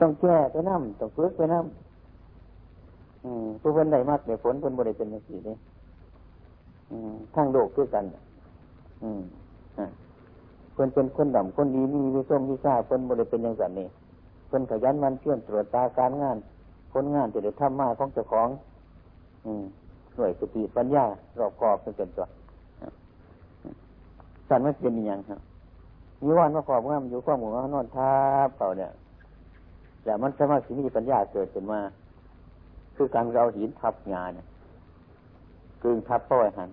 ต้องแก้ไปน้ำต้องฝึกไปน้ำผู้คนใดมากเดี๋ยวฝนคนบริเป็นอย่างนี้ทั้งโลกด้วยกัน อืมเพื่อนเป็นคนดำคนดีมีวิส้มวิชาเพื่อนบริเป็นอย่างสันนี่เพื่อนขยันมันเพื่อนตรวจตาการงานคนงานจะได้ทำมาของเจ้าของ อืมหน่วยสติปัญญารอบคอบเป็นตัวสันมันเป็นอย่างครับมีวันมาขอบงามอยู่ข้อมูลว่านอนทับเปล่าเนี่ย แต่มันสามารถที่มีปัญญาเกิดขึ้นมาคือการเราหินทับงานเนี่ยกึ่งทับป้อยหัน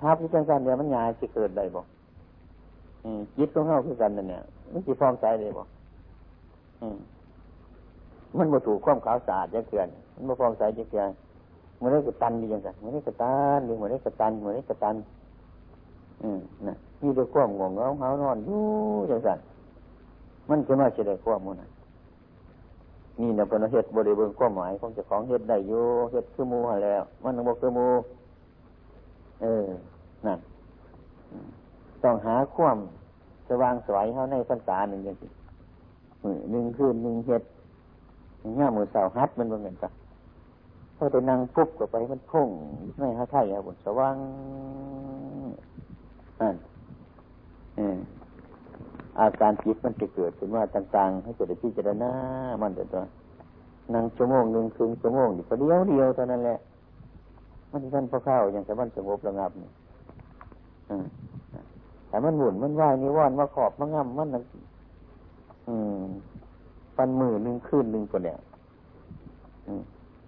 ทับที่จังการเดียวมันงานจะเกิดได้บอกจิตของเขาคือกันนั่นเนี่ยมันจะฟ้องใจเลยบอกมันมาถูกความขาวสะอาดจะเกินมันมาฟ้องใจจะเกินมันได้กระตันดีอย่างไรมันได้กระตันหรือมันได้กระตันมันได้กระตัน อืมนะมีแต่ความง่วงเหงาเหานอนอยู่อย่างไรมันจะมาเฉลยความมันนี่ นะเป็นเหตุบริเวณความหมายของเจ้าของเหตุได้อยู่เหตุคือมูแล้ว มันบอกคือมูเออนั่นต้องหาความสว่างสวยเข้าในพรรษาหนึ่งอย่างนี้หนึ่งคืนหนึ่งเหตุง่ามือเสาฮัดมันเป็นเหมือนกันพอไปนั่งปุ๊บก็ไปมันพุ่งไม่ฮะไทยครับบนสว่างนั่นอ อาการจิตมันจะเกิดขึ้นว่าต่าง ๆ ให้เกิดพิจารณามันแต่ตัวนั่งชั่วโมงหนึ่งครึ่งชั่วโมงอยู่ประเดียวเดียวเท่านั้นแหละมันท่านพอเข้าอย่างแต่มันสงบระงับนี่แต่มันหมุนมันว่ายนิวรณ์มาขอบมาง่ำมันอืมปันมือหนึ่งคืนหนึ่งคนเนี่ย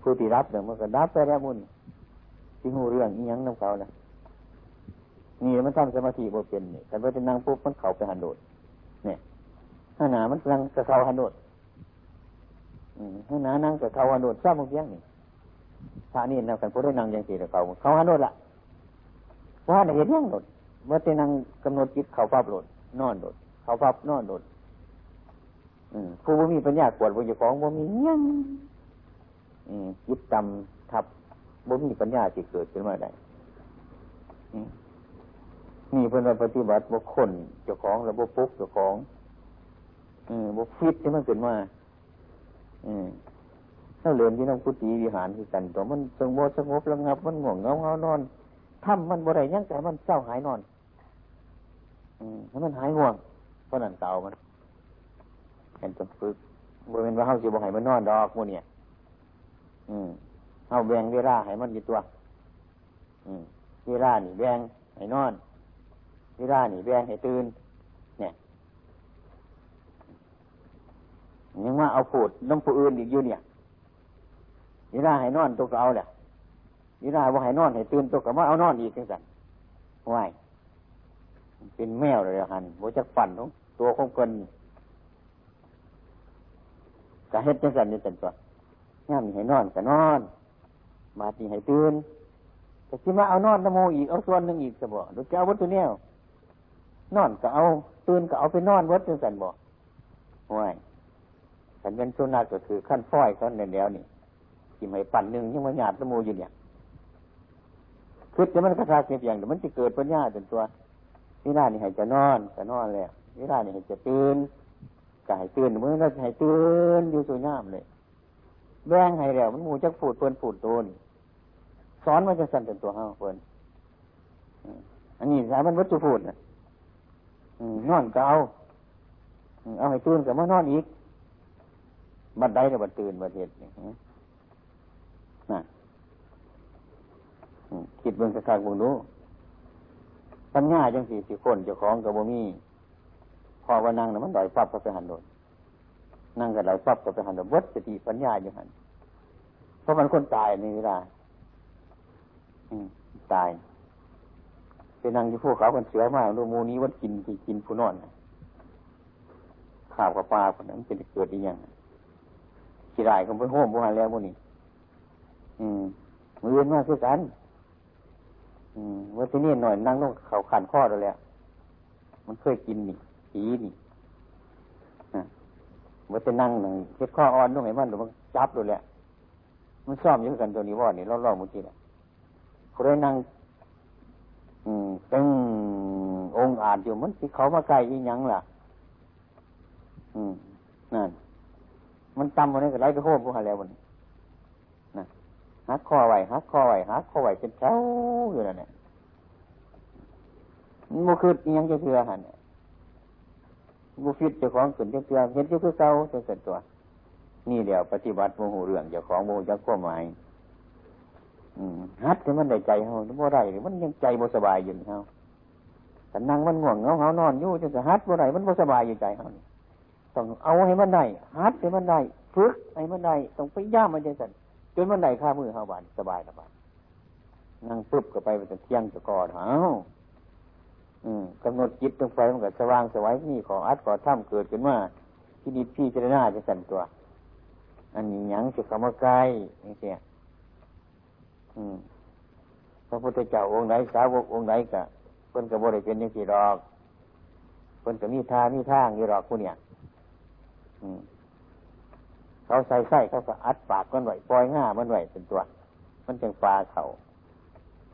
ผู้ที่รับเนี่ยมันก็รับไปแล้วมุนที่หูเรื่องอีหยังน้ำเขานะนี่มันทำสมาธิบ่เป็นเนี่ยแต่พอจะนั่งปุ๊บมันเข่าไปหันโดด เนี่ยถ้าหนามันกำลังจะเขาหันโดดถ้าหนานั่งกับเขาหันโดดทราบมึงยังนี่พระนี่นะกันผู้ได้นั่งยังสี่เขาเขาหันโดดละว่าเห็นยังโดดเมื่อจะนั่งกำหนดจิตเขาภาพโดดนอนโดดเขาภาพนอนโดดผู้บ่มีปัญญากวดบ่อยู่ของบ่มียังยึดจำทับบ่มีปัญญาที่เกิดขึ้นมาได้ นี่เพื่อนปฏิบัติบุคคลเจ้าของระบบปุ๊กเจ้าของบุกฟิตที่มันเกิดมาถ้าเรียนที่น้องกุฏิวิหารคือกันตัวมันสงบสงบระงับมันง่วงเงาเงานอนทำมันบ่ได้ยังแต่มันเศร้าหายนอนอืมให้มันหายห่วงเพราะนั่นเก่ามันเห็นจนฝึกบริเวณว่าเฮาสิบ่ให้มันนอนดอกมูเนี่ยอืมเฮาแบ่งเวลาให้มันอยู่ตัว อืมเวลานี่แบ่งให้นอน เวลานี่แบ่งให้ตื่นเนี่ยยังว่าเอาพูดน้ำผู้อื่นอีกอยู่เนี่ยเวลาให้นอนตัวก็เอาแหละเวลาว่าให้นอนให้ตื่นตัวก็มาเอานอนอีกจังสันว่ายเป็นแมวเลยหันโบจักปั่นของตัวของเกินกะเฮ็ดจังสันนี่เป็นตัวง่ามให้นอนก็นอน มาตีให้ตื่นแต่ที่มาเอานอนนโมอีกเอาส่วนหนึ่งอีกจะบอกดูจะเอาวัตถุเนี่ย นอนก็เอาตื่นก็เอาไปนอนวัดจังสันบอกว่ายฉันเป็นสุนัขก็คือขั้นฟ้อยเขาในแล้วนี่ที่ไม่ปั่นหนึ่งยังมาหยาดนโมอยู่เนี่ยคือจะมันกระทาเสียอย่างเดี๋ยวมันจะเกิดปัญญาจนตัวนี่นานี่ให้จะนอนก็นอนเลยนี่นานี่ให้จะตื่นก็ให้ตื่นเมื่อเราให้ตื่นอยู่สุญามเลยแบ่งให้แล้วมันหมูจักฝูดเปินฝูดโตนสอนมันจะสั่นเป็นตัวห้าเปินอันนี้สายมันวัตถุพูดนะ นอนก็เอาเอาให้ตื่นกับมานอนอีก บัดได้แต่บัดตื่นบัดเหตุนะคิดเบิ่งสักครั้งเบิ่งดูปัญญาจังสี่สิคนเจ้าของกับบ่มีพอว่านั่งน่ะมันดอยฟับก็ไปหันโดนนั่งกับดอยฟับก็ไปหันโดนวัดสติปัญญาอยู่หันเพราะมันคนตายในเวลาตาย ไปนั่งอยู่พวกเขาคนเสือมากดูมูนี้วัดกินที่กินผู้นอนข้าวกับปลาคนนั้นเป็นเกิดอีกอย่างขี้ไรก็ไปโฮมพวกนั้นแล้วพวกนี้ อืมมือมาคือกัน อืมว่าที่นี่หน่อยนั่งต้องเขาขันข้อแล้วแหละมันเคยกินนี่ผีนี่ว่าจะนั่งหนึ่งเช็ดข้ออ่อนตรงไหนมันหรือมันจับเลยแหละมันซ่อมอยู่กันตัวนี้ว่านี่ล่อๆมุจิแหละเขาได้นั่ง ตึงองอาจอยู่มันที่เขามาไกลอีหยังล่ะ อืมนั่นมันจำวันนี้ก็ไล่ไปโค้งกูหาแล้วมันนะฮักคอไหวฮักคอไหวฮักคอไหวเป็นเช้าอยู่นั่นแหละมันคือยังจะเชื่อหันบูฟิตเจ้าของขึ้นเชื่อเห็นเจ้าคือเก่าเจ้าเกิดตัว นี่เดียวปฏิบัติโมโหเรื่องเจ้าของโมจักข้อหมาย ฮัดที่มันได้ใจเขาบ่ได้หรือมันยังใจบ่สบายอยู่เขาแต่นั่งมันง่วงเงาเขานอนอยู่จะฮัดบ่ได้มันบ่สบายอยู่ใจเขาต้องเอาให้มันได้ฮัดให้มันได้ฝึกให้มันได้ต้องไปย่ามันใจสั่นจนมันได้ข้ามือเขาบานสบายสบายนั่งปุ๊บก็ไปเป็นเที่ยงจะกอดเขากำหนดจิตตรงไฟมันก็สว่างสวัยนี่ขออัดขอถ้ำเกิดขึ้นว่าที่นิพี่เจรนาจะสั่นตัว อันนี้ยังจะคำว่าไกลนี่เสีย พระพุทธเจ้าองค์ไหนสาวกองค์ไหนกะเพิ่นก็บ่ได้เป็นยังสี่ดอกเพิ่นก็มีทามีทางอยู่ดอกผู้เนี่ยเขาใส่ไส้เขาก็อัดปากมันไหวปล่อยง่ามันไหวเป็นตัว มันจึงปลาเขา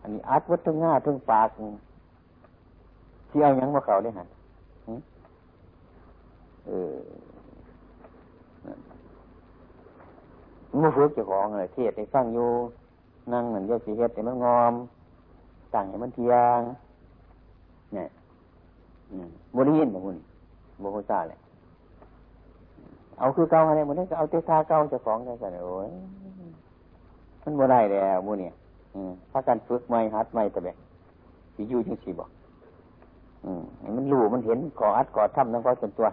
อันนี้อัดวัดทั้งง่าทั้งปากที่เอายังมาเขาได้หันเออมือฝึกเจ้าของเลยเทศให้ฟังอยู่ นั่งเหมือนยาสีเฮ็ดแต่มันงอมต่างให้มันเทียงเนี่ยบริยินแบบมุนโมโหซาเลยเอาคือเก่าอะไรหมันได้ก็เอาเตทาเก่าจะของกันกันโอ้ยมันบ่ได้แล้วมูเนี่ยถ้าการฝึกไม่ฮัดไม่ตะเบกสิยู่จังสีบอกอืมมันรู้มันเห็นก่ออัดก่อทำนั่นก็จนตัว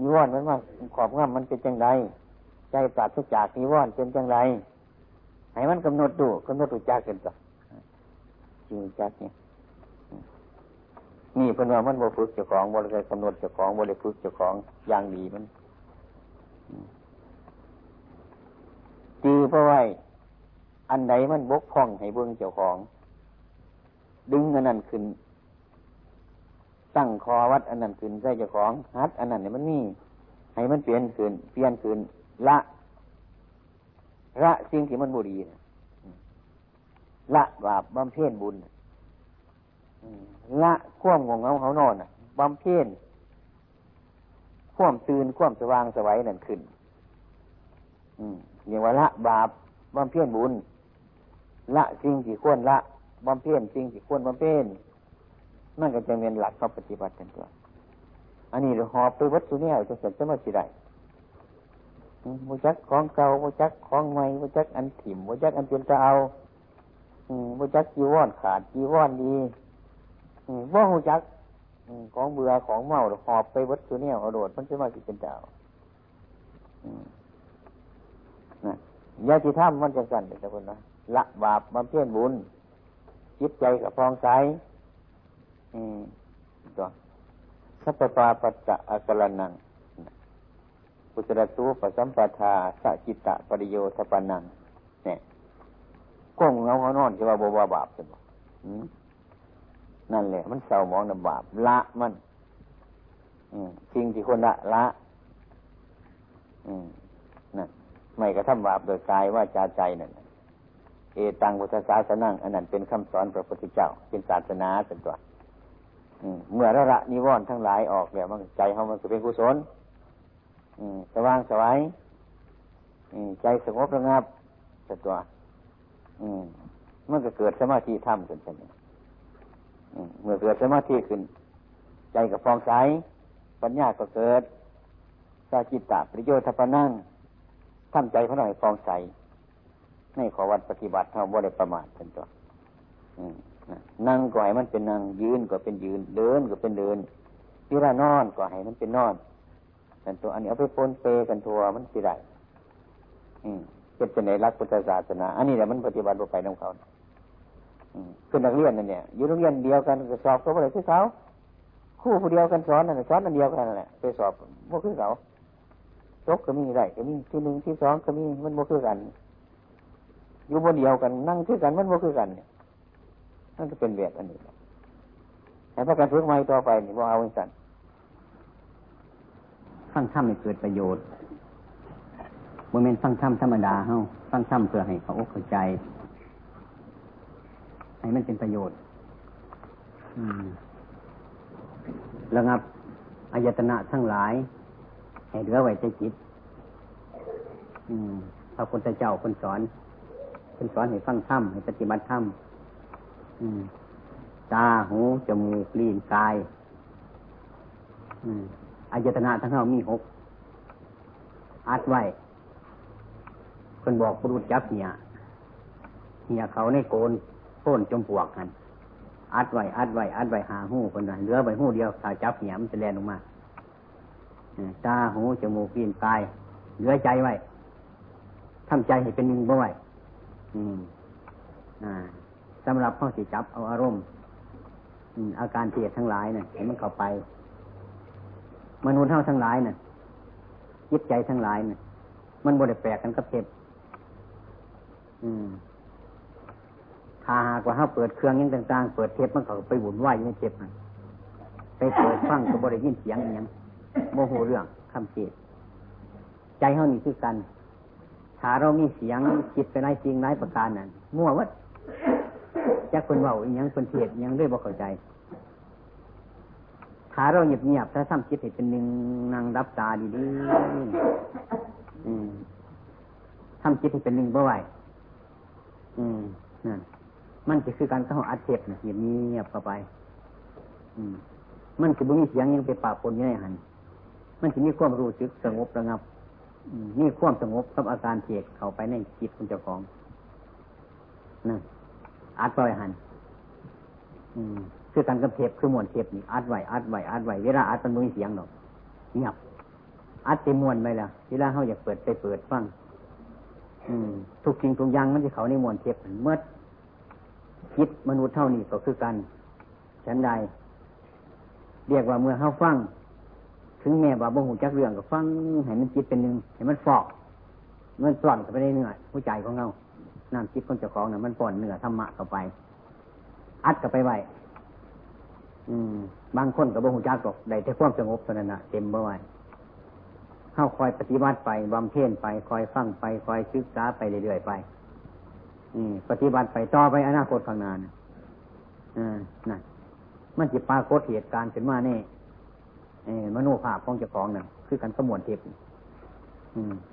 นิวรณ์มันว่าขอบง่ามมันเป็นจังไรใจปราศจากนิวรณ์เป็นจังไร ให้มันกำหนดดูกำหนดดูจักกันต่อจริงจักเนี่ยนี่เป็นว่ามันบ่ฝึกเจ้าของบ่ได้กำหนดเจ้าของบ่ได้ฝึกเจ้าของอย่างดีมันจีเพราะว่าอันไหนมันบกพร่องให้เบิ่งเจ้าของ ดึงอันนั้นขึ้น ตั้งคอวัดอันนั้นขึ้นใส่เจ้าของฮัดอันนั้นเนี่ยมันมีให้มันเปลี่ยนขึ้นเปลี่ยนขึ้นละ ละสิ่งที่มันบุรีนะละบาปบำเพ็ญบุญละข่วมงงเงาเขานอนบำเพ็ญข่วมตื่นข่วมสว่างสวัยนั่นขึ้นอย่างว่าละบาปบำเพ็ญบุญ ละสิ่งที่ควรละบำเพ็ญสิ่งที่ควรบำเพ็ญนั่นก็จะเป็นหลักเขาปฏิบัติกันตัว อันนี้เราหอบไปวัดสุเนี่ยจะเสร็จจะมาสิได้ บูจักของเก่าบูจักของใหม่บูจักอันถิ่มบูจักอันเป็นจะเอาบูจักจีวรขาดจีวรดีว่าบูจักของเบื่อของเมาหอบไปวัดสุเนี่ยเอาโดดมันจะมาสิเป็นเจ้านะยาติธรรมมันจะสั่นเลยทุกคนนะละบาปมาเพี้ยนบุญจิตใจกับฟองใสตัวสัพพะปัจจะอักลนังุตรสูปสัมปทาสจิตตะปริโยทปนังเนี่ยก้มเงาเขานอนจะว่าบบาบาปใช่ไหมนั่นแหละ มันเศร้ามองนบาปละมันสิ่งที่คนละละนั่นไม่กระทำบาปโดยกายว่าจาใจนั่นเอตังพุทธศาสนังอันนั้นเป็นคำสอนพระพุทธเจ้า เป็นศาสนาเป็นตัวเมื่อระละนิวรณ์ทั้งหลายออกแล้วมันใจเขามันจะเป็นกุศล สว่างสวายใจสงบระงับสัตัวมันก็เกิดสมาธิธรรมขึ้นใช่ไหมเมื่อเกิดสมาธิขึ้น ใจกับฟองใสปัญญาก็เกิดสาจิตตาประโยชน์ทพนั่งทำใจเขาหน่อยฟองใสในขอวัดปฏิบัติเท่าบ่ได้ประมาทเป็นตัวนั่งก็ให้มันเป็นนั่งยืนก็เป็นยืน เดินก็เป็นเดินเวลานอนก็ให้มันเป็นนอน กันตัว อันนี้เอาไปปนเปกันทัวมันสิได้เป็นเป็นในรักพุทธศาสนา อันนี้แหละมันปฏิบัติไปน้องเขาคือนักเรียนนั่นเนี่ยอยู่โรงเรียนเดียวกันสอบก็อะไรคือเขาคู่ผู้เดียวกันสอนนั่นสอนอันเดียวกันนั่นแหละไปสอบโมคือเขาตกก็มีได้ก็มีที่หนึ่งที่สองก็มีมันโมคือกัน อยู่บนเดียวกันนั่งคือกันมันโมคือกันเนี่ยนั่นก็เป็นแบบอันนี้แต่พระการฝึกใหม่ต่อไปนี่ว่าเอาสัน ฟังธรรมให้เกิดประโยชน์โมเมนฟังธรรมธรรมดาเฮาฟังธรรมเพื่อให้เขาอกเข้าใจ ให้มันเป็นประโยชน์ระงับอายตนะทั้งหลาย ให้เหลือไว้ใจจิตพระพุทธเจ้าคนสอนคนสอนให้ฟังธรรมให้ปฏิบัติธรรมตาหูจมูกลิ้นกาย อืม อายตนะทั้งเรามีหกอัดไว้คนบอกปรุษจับเหียเหียเขาในโกนโค่นจมปวกกันอัดไว้อัดไว้อัดไว้หาหูคนนั้นเหลือไว้หูเดียวถ้าจับเหียมันจะแลนลงมาตาหูจมูกลิ้นกายเหลือใจไว้ทำใจให้เป็นหนึ่งบ่ไว้อืมอ่าสำหรับข้อสิจับเอาอารมณ์อาการเทียดทั้งหลายเนะ่ยเห็นมันเข้าไป มนุษย์เท่าทั้งหลายเนะ่ะยึดใจทั้งหลายเนะ่ะมันบริแปลกกันกับเจ็บอืมถ้าหากว่าเขาเปิดเครื่องยังต่างๆ เปิดเทปมันก็ไปหมุนไหวในเจ็บมันไปเปิดฟังก็บริยินเสียงอย่างโมโหเรื่องคำเจ็บใจเขานี่คือกัน ถ้าเรามีเสียงคิดไปไร้จริงไร้ประการนั่นมั่ววัดจักคนเบาอีกยังคนเทศยังด้วยบ่เข้าใจ ถ้าเราเงียบเงียบถ้าทำจิตให้เป็นหนึ่งนั่งรับตาดีๆทำจิตให้เป็นหนึ่งบ่ไหวอืมนั่นมันจะคือการเข้าอัดเทปนะเงียบเงียบเข้าไป อืม มันคือบุมีเสียงยังไปป่าปนยังไงหันมันจะมีความรู้สึกสงบระงับมีความสงบกับอาการเทศเข้าไปในจิตคุณเจ้าของนั่นอัดไว้หันอืม คือการกับเทปคือมวนเทปนี่อัดไว้อัดไว้อัดไว้เวลาอัดมันมีเสียงหรอกเงียบอัดเต็มมวนไปแล้วเวลาเขาอยากเปิดไปเปิดฟังอืมทุกสิ่งทุกอย่างมันจะเขาในมวนเทปเมื่อคิดมนุษย์เท่านี้ก็คือกันฉันใด เรียกว่าเมื่อเขาฟัง ถึงแม่ว่าบ่หูจักเรื่องก็ฟังให้มันจิตเป็นหนึ่งให้มันฟอก มันปล่อนไปได้เนื้อผู้ใจของเราน้ำจิตคนเจ้าของเนี่ยมันปล่อนเนื้อธรรมะเข้าไป อัดเข้าไปไว้ บางคนกับบ่หูจักกได้แต่ความสงบเท่านั้นนะเต็มบ่ไหวเข้าคอยปฏิบัติไปบำเพ็ญไป คอยฟังไป คอยศึกษาไปเรื่อยๆไปอืปฏิบัติไปต่อไปอนาคตข้างหน้านะอ่านั่นมันจะปรากฏเหตุการณ์ขึ้นมาเนี่มโนภาพของเจ้าของนั่นคือการสมวนเทป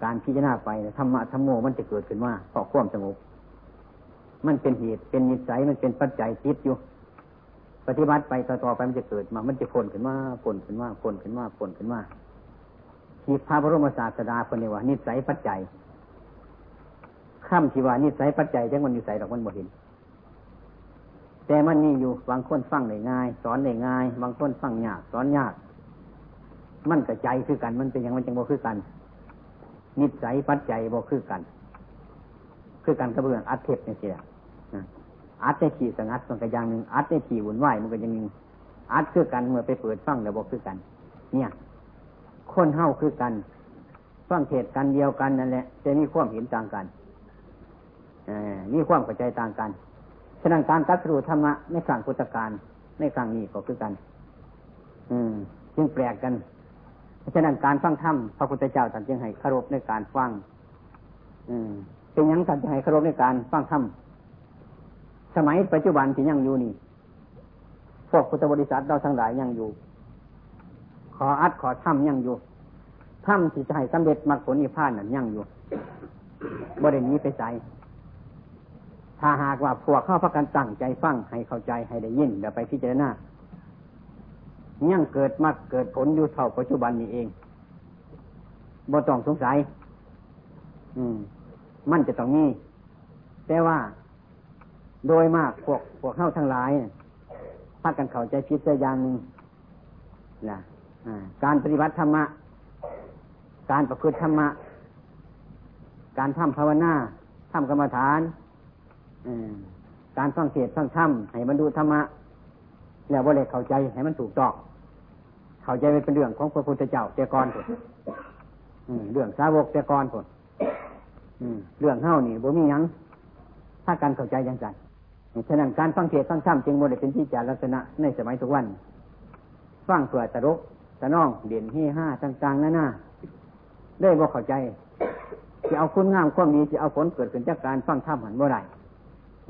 การพิจารณาไปธรรมะธรรมโมมันจะเกิดขึ้นมาเพราะความสงบมันเป็นเหตุเป็นนิสัยมันเป็นปัจจัยจิตอยู่ ปฏิบัติไปต่อไปมันจะเกิดมา มันจะผลขึ้นมาผลขึ้นมาผลขึ้นมาผลขึ้นมาที่พระบรมศาสดาคนนี้ว่านิสัยปัจจัยข้ามที่ว่านิสัยปัจจัยจังมันนิสัยดอกมันบ่เห็น แต่มันนี่อยู่บางคนฟังได้ง่าย สอนได้ง่าย บางคนฟังยากสอนยาก มันกระใจคือกัน มันเป็นอย่างมันจังบ่คือกัน นิสัยปัจจัยบ่คือกัน คือกันกระเบื้องอัดเทปนี่สิละ อัดในขี่สงัดมันก็อย่างหนึ่งอัดในขี่วุ่นวายมันก็อย่างหนึ่งอัดคือกันเมื่อไปเปิดฟังแล้วบอกคือกัน เนี่ย คนเฮ้าคือกันฟังเทศกันเดียวกันนั่นแหละจะมีความเห็นต่างกันมีความเข้าใจต่างกันฉะนั้นการตัดสู้ธรรมะในครั้งพุทธการในครั้งนี้ก็คือกัน อืม จึงแปลกกันฉะนั้นการฟังธรรมพระพุทธเจ้าท่านจึงให้คารพในการฟัง อืม เป็นยังท่านจึงให้คารพในการฟังธรรม สมัยปัจจุบันที่ยังอยู่นี่ พวกพุทธบริษัทเราทั้งหลายยังอยู่ ขออัดขอถ้ำยังอยู่ถ้ำที่จะให้สำเร็จมรรคผลนิพพานนั่นยังอยู่บริเวณนี้ไปใจถ้าหากว่าพวกเข้าพักกันตั้งใจฟังให้เข้าใจให้ได้ยินเดี๋ยวไปพิจารณายังเกิดมรรคเกิดผลอยู่เท่าปัจจุบันนี้เองบ่ต้องสงสัย อืม มันจะต้องมีแต่ว่า โดยมากพวกพวกเข้าทั้งหลายพากันเข้าใจผิดแต่อย่างหนึ่งนะการปฏิบัติธรรมะ การประพฤติธรรมะ การทำภาวนาทำกรรมฐานการฟังเทศฟังธรรมให้บรรลุธรรมะแล้วว่าเลยเข้าใจให้มันถูกต้องเข้าใจเป็นเรื่องของพระพุทธเจ้าแต่ก่อนผลเรื่องสาวกแต่ก่อนผลเรื่องเฮ้านี่บ่มียังถ้าการเข้าใจยังไง ฉะนั้นการฟังเทศฟังธรรมจึงโมเดลเป็นที่จารลักษณะในสมัยทุกวัน ฟังเผื่อตะรกตะน้องเด่นที่ห้าต่างๆนั่นน่ะได้บอกเข้าใจจะเอาคุณงามความดีจะเอาผลเกิดขึ้นจากการฟังธรรมหันบ่ได้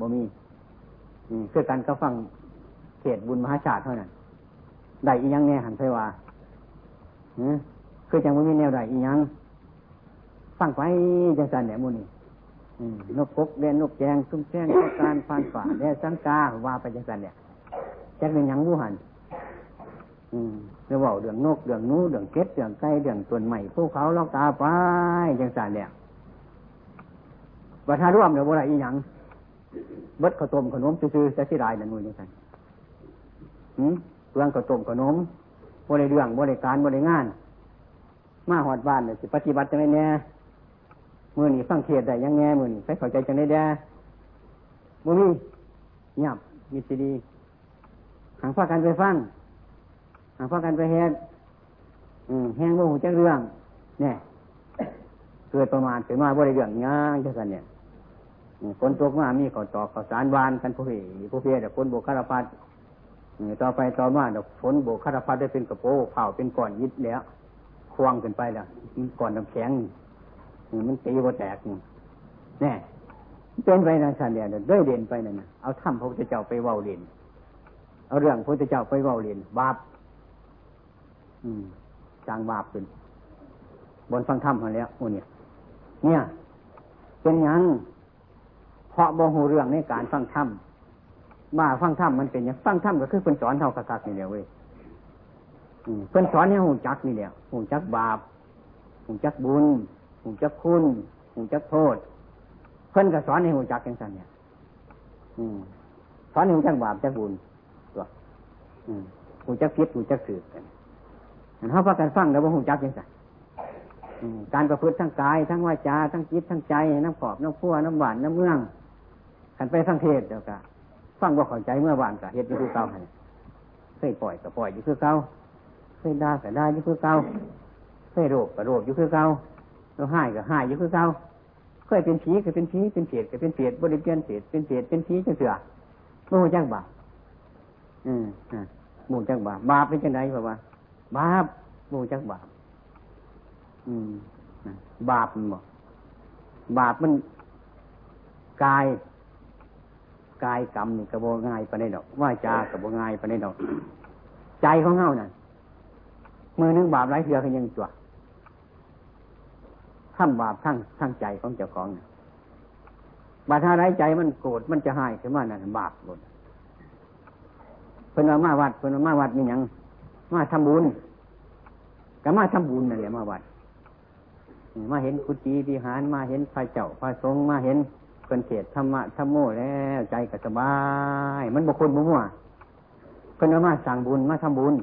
บ่มีคือการก็ฟังเทศบุญมหาชาติเท่านั้นได้อียังแน่หันไปว่าคือจังว่ามีแนวใดอียังฟังไปจังสันเนี่ยมูนี่ นกกกเรียนนกแจงซุ้มแจ้งข้การพานฝ่าแดสังกาว่าไปจังสันเนี่ยจักเป็นยังบูหันอืมจะบอกเรื่องนกเรื่องนู้เรื่องเก็ดเรื่องไก่เรื่องต้นใหม่ภูเขาลอกตาไปจังสันเนี่ยบัตรร่วมเดี๋ยวบ่ไรอีหยังเบิดข้าวต้มขนมซื้อจะสิได้นั่นมูนี่จังสันเรื่องข้าวต้มขนมบ่ได้เรื่องบ่ได้การบ่ได้งาน มาหอดบ้านเนี่ยสิปฏิบัติจะไม่แน่ มือนี่ฟังเทศได้ยังแง่มือนี่ไปเข้าใจจังได้แด่มือนี่หยับมีสีดีหางฟ้ากันไปฟังหางฟ้ากันไปเฮ็ดแห้งโมหูจักเรื่องเนี่ยเกิดประมาณเกิดมาบ่ได้เรื่องย่างจังกันเนี่ยฝนตกมามีข้าตอกข้าสารวานกันผู้เพีผู้เพียแต่คนโบกคารพัดต่อไปต่อมาเดี๋ยวฝนโบกคารพัดได้เป็นกระโปงเผาเป็นก้อนยิดแล้วควงขึ้นไปแล้วก่อนน้ำแข็ง มันตีว่าแตกแน่เป็นไปนะชันเนี่ยด้วยเด่นไปนั่นนะเอาถ้ำพระพุทธเจ้าไปเว้าเด่นเอาเรื่องพระพุทธเจ้าไปเว้าเด่นบาปอืมจางบาปขึ้นบนฟังถ้ำมาแล้วโอ้เนี่ย เนี่ย เป็นยังเพราะบ่หูเรื่องในการฟังถ้ำมาฟังถ้ำมันเป็นยังฟังถ้ำก็คือเป็นสอนเท่ากักนี่เดียวเว้ยเพื่นสอนให้หูจักนี่แหละหูจักบาปหูจักบุญ หูจักคุณหูจักโทษ เพื่อนก็สอนให้หูจักอย่างนั้นเนี่ยสอนให้หูจักบาปจักบุญตัวหูจักพิษหูจักสืบกันเขาพากันฟังแล้วว่าหูจักอย่างนั้นการประพฤติทั้งกาย ทั้งวาจาทั้งจิตทั้งใจน้ำขอบน้ำพัวน้ำหวานน้ำเมืองกันไปฟังเทศเดียวกันฟังว่าเข้าใจเมื่อวานกับเหตุที่คือเก่าเคยปล่อยกับปล่อยอยู่คือเก่าเคยด่าก็ด่าอยู่คือเก่าเคยโรคก็โรคอยู่คือเก่า เราหายก็หายอยู่คือเก่าเคยเป็นผีก็เป็นผีเป็นเผียก็เป็นเผียบริเปลี่ยนเผียเป็นเผียเป็นผีจะเสือโม่จังบาปอืมอ่าโม่จังบาปบาปเป็นจังไงเพราะว่าบาปโม่จังบาปอืมบาปมันบอกบาปมันกายกายกรรมนี่กระโบง่ายไปได้ดอก ว่าจากระโบง่ายไปได้ดอก ใจของเฮานั่นมือนึงบาปไรเถื่อกันยังจั่ว ทำบาปทั้งทั้งใจของเจ้าของบาถ้าไรใจมันโกรธมันจะหายขึ้นมานั่นบาปหมดเพิ่นมาวัดเพิ่นมาวัดมีอย่างมาทำบุญก็มาทำบุญนั่นแหละมาวัดมาเห็นกุฏิวิหารมาเห็นพระเจ้าพระสงฆ์มาเห็นเพิ่นเทศธรรมะธรรมโมแล้วใจก็สบาย มันบุคคลมั่วเพิ่นมาสั่งบุญมาทำบุญ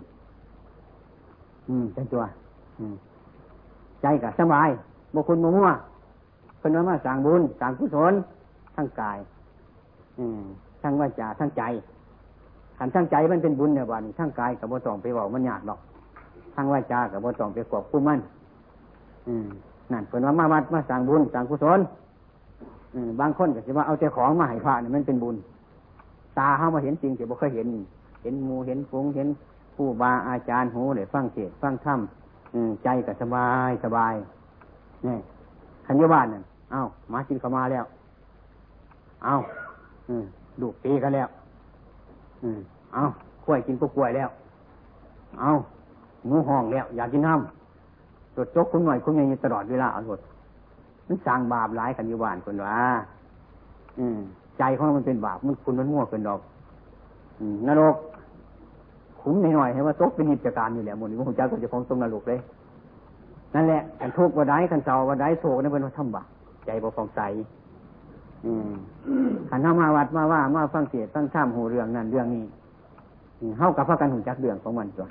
อืมเป็นตัว อืมใจก็สบาย บุคคลมั่วเพิ่นมาสั่งบุญสั่งกุศลทั้งกาย อืมทั้งวาจาทั้งใจขันทั้งใจมันเป็นบุญเนี่ยวันทั้งกายกับบ่ต้องไปบอกมันยากหรอกทั้งวาจากับบ่ต้องไปกวบคู่มัน อืมนั่นเพิ่นว่ามาวัดมาสั่งบุญสั่งกุศลบางคนก็จะว่าเอาแต่ของมาให้พระนี่มันเป็นบุญ ตาเข้ามาเห็นจริงแต่บ่เคยเห็น เห็นมูเห็นฟุ้งเห็นผู้บาอาจารย์หูเลยฟังเทศฟังธรรมใจก็สบายสบาย นี่ขันยบ้านนั่นเอามากินเข้ามาแล้ว เอาดูปีกันแล้วเอากล้วยกินก็กล้วยแล้ว เอาหมูห้องแล้ว อยากกินน้ำตรวจจกคุณหน่อยคุณยังตลอดเวลาเอาหมดมันสร้างบาปร้ายกันยบ้านคนว่าอืม ใจของมันเป็นบาปมันคุณมันมั่วเกินดอกอืมนรกขุมหน่อยให้ว่าตกเป็นนิจการอยู่แล้วหมดนี้พระเจ้าก็จะคงตรงนรกเลย นั่นแหละกันทุกข์ว่าได้กันเศร้าว่าได้โศกนั่นเป็นว่าทำบาปใจบ่ฟองใสขันเข้ามาวัดมาว่ามาฟังเสียฟังข้ามหูเรื่องนั่นเรื่องนี้เข้ากับพระกันหูจักเรื่องของมันตัว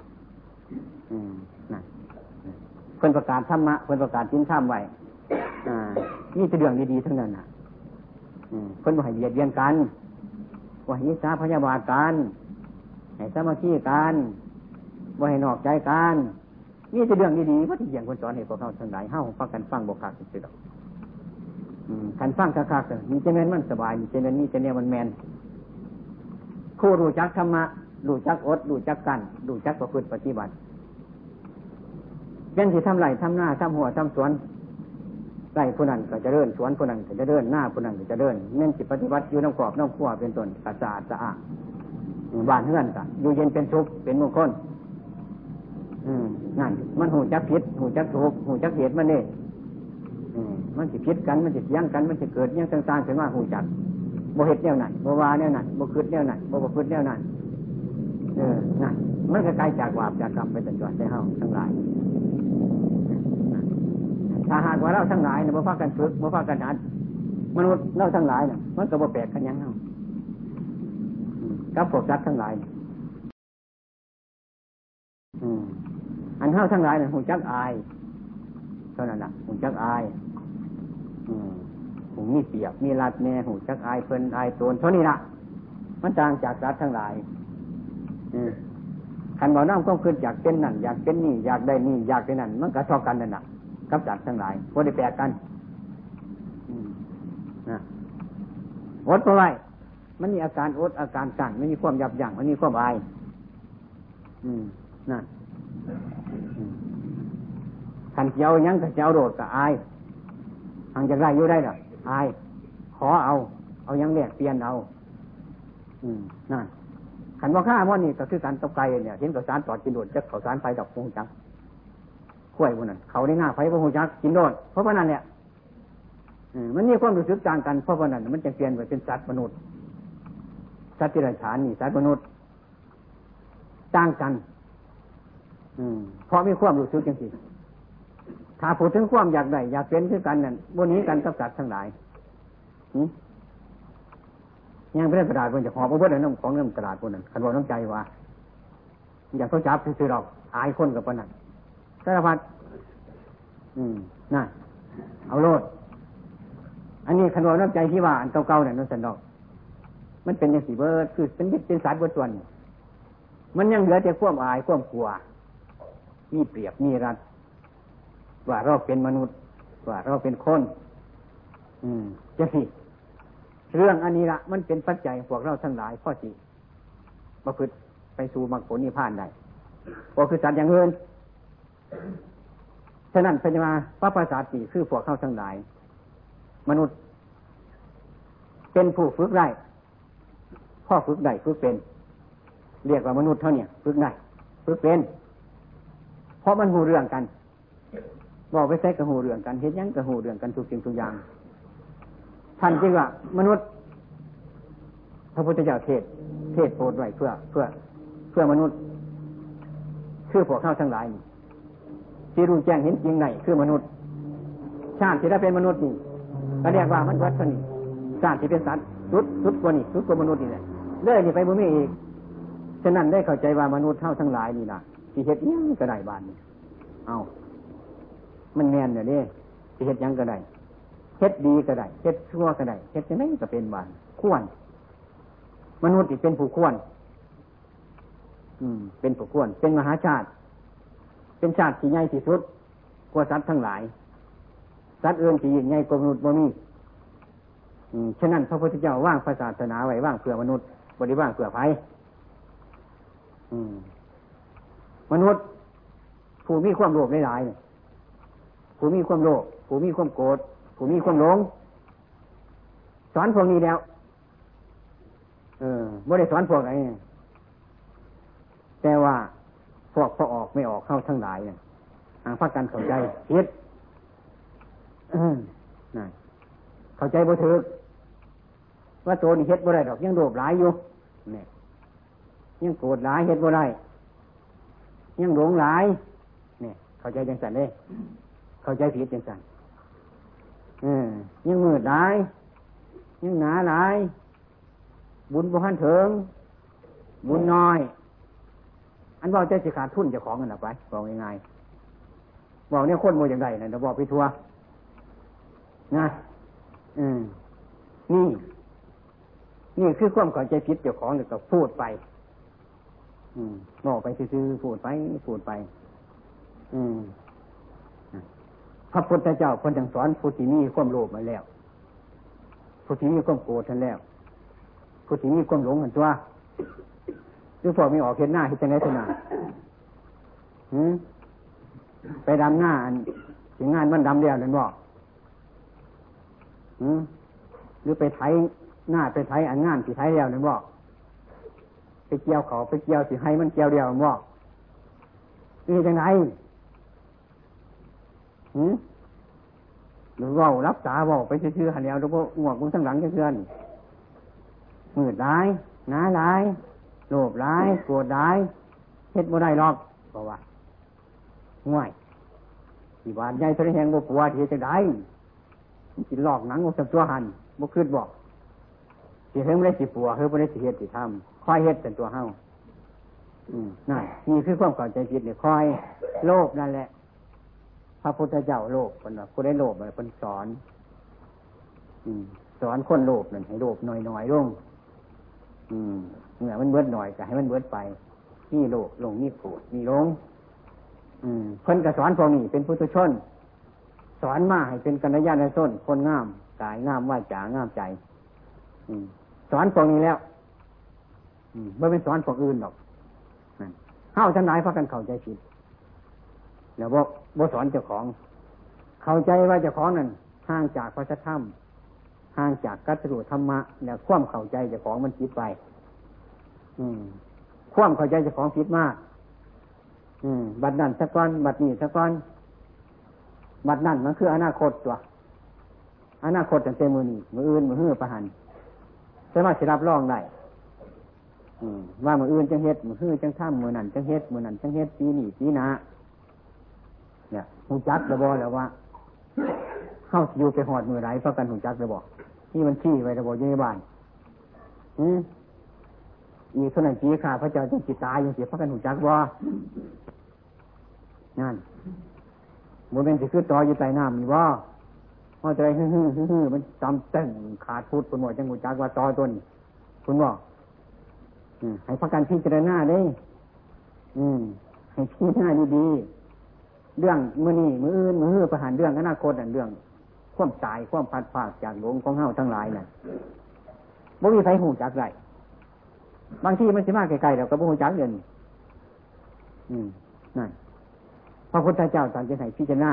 นั่นเพิ่นประกาศธรรมะเพิ่นประกาศจิ้นข้ามไว้นี่จะเรื่องดีๆทั้งนั้นน่ะเพิ่นบ่ให้เบียดเบียนกันว่าให้สาพยาบาทกันให้สามัคคีกันว่าให้นอกใจกัน นี่จะเรื่องดีๆว่าที่อย่างคนสอนให้พวกเขาทั้งหลายเฮ้าฟังกันฟังบกขาดสุดๆกันฟังคักๆมีเจนมันสบายมีเจนนี่เจนเนี่ยมันแมนคู่รู้จักธรรมะรู้จักอดรู้จักกันรู้จักประพฤติปฏิบัติยังที่ทำไรทำหน้าทำหัวทำสวนไร่ผู้นั้นก็จะเดินสวนผู้นั้นก็จะเดินหน้าผู้นั้นก็จะเดินเน้นจิตปฏิบัติอยู่น้ำกรอบน้ำขั้วเป็นต้นสะอาดสะอาดบ้านเฮือนกันอยู่เย็นเป็นสุขเป็นมงคล นั่น มันหูจักผิดหูจักถูกหูจักเหตุมันนี่มันจะพิษกัน มันจะเถียงกัน มันจะเกิดยังต่างๆขึ้นมาหูจักโมเหตุแนวนั้นโมวาแนวนั้นโมคืดแนวนั้นโมบคืดแนวนั้นเออนั่นมันก็ไกลจากบาปจากกรรมไปจนจอดได้เฮาทั้งหลายถ้าหากว่าเราทั้งหลายเนี่ยมาฟังกันฝึกมาฟังกันอัดมนุษย์เราทั้งหลายเนี่ยมันก็บ่แปลกกันยังเฮากับพวกสัตว์ทั้งหลาย อันเท่าทั้งหลายเนี่ยหูจักอายเท่านั้นนะหูจักอายหูมีเปียกมีรัดแน่หูจักอายเพิ่นอายตนเท่านี้ละมันต่างจากสัตว์ทั้งหลายขันบ่อน้ำก็คืออยากเป็นนั่นอยากเป็นนี่อยากได้นี่อยากได้นั่น มันก็ชอบกันนั่นแหละกับสัตว์ทั้งหลายพอได้แปลกกันนะอดไปไว้มันมีอาการอดอาการสั่นมันมีความยับยั้งมันมีความอาย อืมนั่น ขันเจ้ายังกับเจ้าโดดกับอายทางจะได้อยู่ได้หรออาย ขอเอา เอายังแลกเปลี่ยนเอา อืมนั่นขันว่าข้ามันนี่ก็คือการตกไก่เนี่ยเห็นกับสารตอดกินโดดจะเขาสารไฟดอกพงจังข้วยพวกนั้นเขาได้หน้าไฟพงจักกินโดดเพราะว่านั้นเนี่ยมันมีความรู้สึกต่างกันเพราะว่านั้นมันจะเปลี่ยนไปเป็นสัตว์มนุษย์สัตว์ที่ไรฉานนี่สัตว์มนุษย์ต่างกัน อืมเพราะมีความรู้สึกจัง ถ้าพูดถึงความอยากได้อยากเป็นคือกันนั่นบนนี้กันกับสัตว์ทั้งหลายยังไม่ได้กระดาษบนจะหอบเอาพื่อนน้ำของเงินกระดาษบนนั้นขันบอกน้ำใจว่าอยากเขาจับซื้อเราอายคนกับปนันสารพัดอืมน่ะเอาโลด อันนี้ขันบอกน้ำใจที่ว่าอันเก่าๆเนี่ยนั่นสันดอก มันเป็นอย่างสีเบิร์ดคือเป็นเป็นสารบทส่วนมันยังเหลือแต่ความอายความกลัว มีเปรียบมีรัด ว่าเราเป็นมนุษย์ ว่าเราเป็นคน อืมจะสิเรื่องอันนี้ละมันเป็นปัจจัยพวกเราทั้งหลายข้อสี่ประพฤติไปสู่มรรคผลนิพพานได้ก็คือสัตว์อย่างอื่นฉะนั้นพญมาพระภาษาตีคือพวกเข้าทั้งหลาย มนุษย์ เป็นผู้ฝึกได้พ่อฝึกได้ฝึกเป็น เรียกว่ามนุษย์เท่านี้ฝึกได้ฝึกเป็น เพราะมันหูเรื่องกัน บอกไปใช้กระหูเรื่องกันเห็นยังกระหูเรื่องกันทุกสิ่งทุกอย่าง ท่านจึงว่า มนุษย์ พระพุทธเจ้าเทศ เทศโปรดไว้เพื่อ เพื่อ เพื่อมนุษย์คือพวกเข้าทั้งหลายที่รู้แจ้งเห็นจริงในคือมนุษย์ ชาติที่ได้เป็นมนุษย์นี่ก็เรียกว่ามันวัดนี่ชาติที่เป็นสัตว์สุดสุดกว่านี่สุดกว่ามนุษย์นี่แหละเลื่อยนี่ไปบุญมีอีกฉะนั้นได้เข้าใจว่ามนุษย์เท่าทั้งหลายนี่นะที่เห็ดยังก็ได้บานเอา มันแน่นเนี่ยนี่ที่เห็ดยังก็ได้เฮ็ดดีก็ได้เฮ็ดชั่วก็ได้เฮ็ดยังไงก็เป็นบานควรมนุษย์ที่เป็นผู้ควรอืม เป็นผู้ควร เป็นมหาชาติ เป็นชาติที่ใหญ่ที่สุดกว่าสัตว์ทั้งหลายสัตว์อื่นที่ยิ่งใหญ่กว่ามนุษย์บ่มีฉะนั้นพระพุทธเจ้าว่างศาสนาไว้ว่างเพื่อมนุษย์บริว่างเพื่อไผ่มนุษย์ผู้มีความโลภหลายเนี่ย ผู้มีความโลภผู้มีความโกรธผู้มีความหลง สอนพวกนี้แล้ว เออไม่ได้สอนพวกไอ้แต่ว่าพวกพอออกไม่ออกเข้าทั้งหลายเนี่ยหางพักกันเข้าใจผิดนั่นเข้าใจบ่ถึกว่าตัวนี้เฮ็ดบ่ได้ดอก ยังโดบหลายอยู่เนี่ยยังโกรธหลายเฮ็ดบ่ได้ยังหลงหลายเนี่ยเข้าใจจังสันเลย เข้าใจผิดจังสันยังมืดหลาย ยังหนาหลาย บุญบุหันเถิง บุญน้อย อันว่าจะสิขาดทุนจะของกันหรอไปบอกยังไงบอกเนี่ยคนโมอย่างไรนะเดี๋ยวบอกไปทัวนะอืมนี่ นี่คือความเข้าใจผิดเจ้าของเดี๋ยวก็พูดไป อืมบอกไปซื้อพูดไปพูดไป อืม พระพุทธเจ้าคนจังสอนผู้ที่มีความโลภมาแล้วผู้ที่มีความโกรธทันแล้วผู้ที่มีความหลงกันตัวหรือพอไม่ออกเห็นหน้าเห็นจังไรนาไปดำหน้าอันถึงงานมันดำเดียวนั่นบอกหรือไปไถหน้าไปไถอันงานที่ไถเดียวนั่นบอกไปเกี่ยวเขาไปเกี่ยวสิให้มันเกี่ยวเดียวนั่นบอกนี่จังไร หรือว่ารับตาว่าไปเชื่อหันแล้วหรือว่าอ้วกมึงทั้งหลังเชื่อนี่มืดร้ายหนาร้ายโลภร้ายโกรธร้ายเฮ็ดบ่ได้หรอกเพราะว่าห่วยที่บ้านใหญ่ทะเลแหงบ่กลัวที่จะได้กินหลอกหนังมันสัตัวหันบ่คืดบอกสิเฮ็ดไม่ได้สิปัวเฮ็ดไม่ได้สิเฮ็ดสิทำคอยเฮ็ดเป็นตัวเฮาอืมนั่นนี่คือความเข้าใจผิดเนี่ยคอย โลภนั่นแหละ พระพุทธเจ้าโลภคนว่าผู้ได้โลภอะไรคนสอนอืมสอนคนโลภนั่นให้โลภหน่อยหน่อยลงอืมเมื่อมันเบิดหน่อยก็ให้มันเบิดไปนี่โลภลงนี่โกรธนี่ลงอืมเพิ่นก็สอนพวกนี้เป็นพุทธชน สอนมาให้เป็นกัญญาณส้นคนงามกายงามว่าจางามใจอืมสอนพวกนี้แล้วอืมไม่เป็นสอนพวกอื่นหรอกเฮ้าทั้งหลายพากันเข้าใจผิด แล้วบอกบสอนเจ้าของ เข้าใจว่าเจ้าของนั้นห่างจากพระธรรมห่างจากกัตถุธรรมะแล้วคว่ำเข้าใจเจ้าของมันผิดไปอืมคว่ำเข้าใจเจ้าของผิดมาก อืม บัดนั้นสักวันบัดนี้สักวันบัดนั้นมันคืออนาคตตัวอนาคตตั้งแต่มือนี้มืออื่นมือหื้อประหันสามารถสิรับรองได้ว่ามืออื่นจังเฮ็ดมือหื้อจังท่ามมือนั่นจังเฮ็ดมือนั่นจังเฮ็ดปีนี้ปีหน้า เนี่ยหูจักระบอแล้วว่าเข้าอยู่ไปหอดมือไรเพราะกันหูจักระบอกนี่มันขี้ไว้ระบออยู่ในบ้านอืมอีกเท่านั้นจีขาพระเจ้าจะจิตตายยังเสียพระกันหูจักว่านั่นมันเป็นสิคือต่ออยู่ใต้น้ำมีว่าพอใจฮึ่ฮึ่ฮึ่ฮึ่มันจำเต้งขาดพูดคนหมดจังหูจักว่าต่อตัวนี้คุณบอกให้พักกันพิจารณาได้ อืม ให้พิจารณาดีๆ เรื่องมือนี่มืออื่นมือประหารเรื่องอนาคตเรื่องความตายความพัดผากจากหลงของเฮาทั้งหลายน่ะบ่มีใครหูจักไรบางที่มันสิมากไกลๆเราก็บ่หูจักเดินอืมนั่นพระพุทธเจ้าตอนจะให้พิจารณา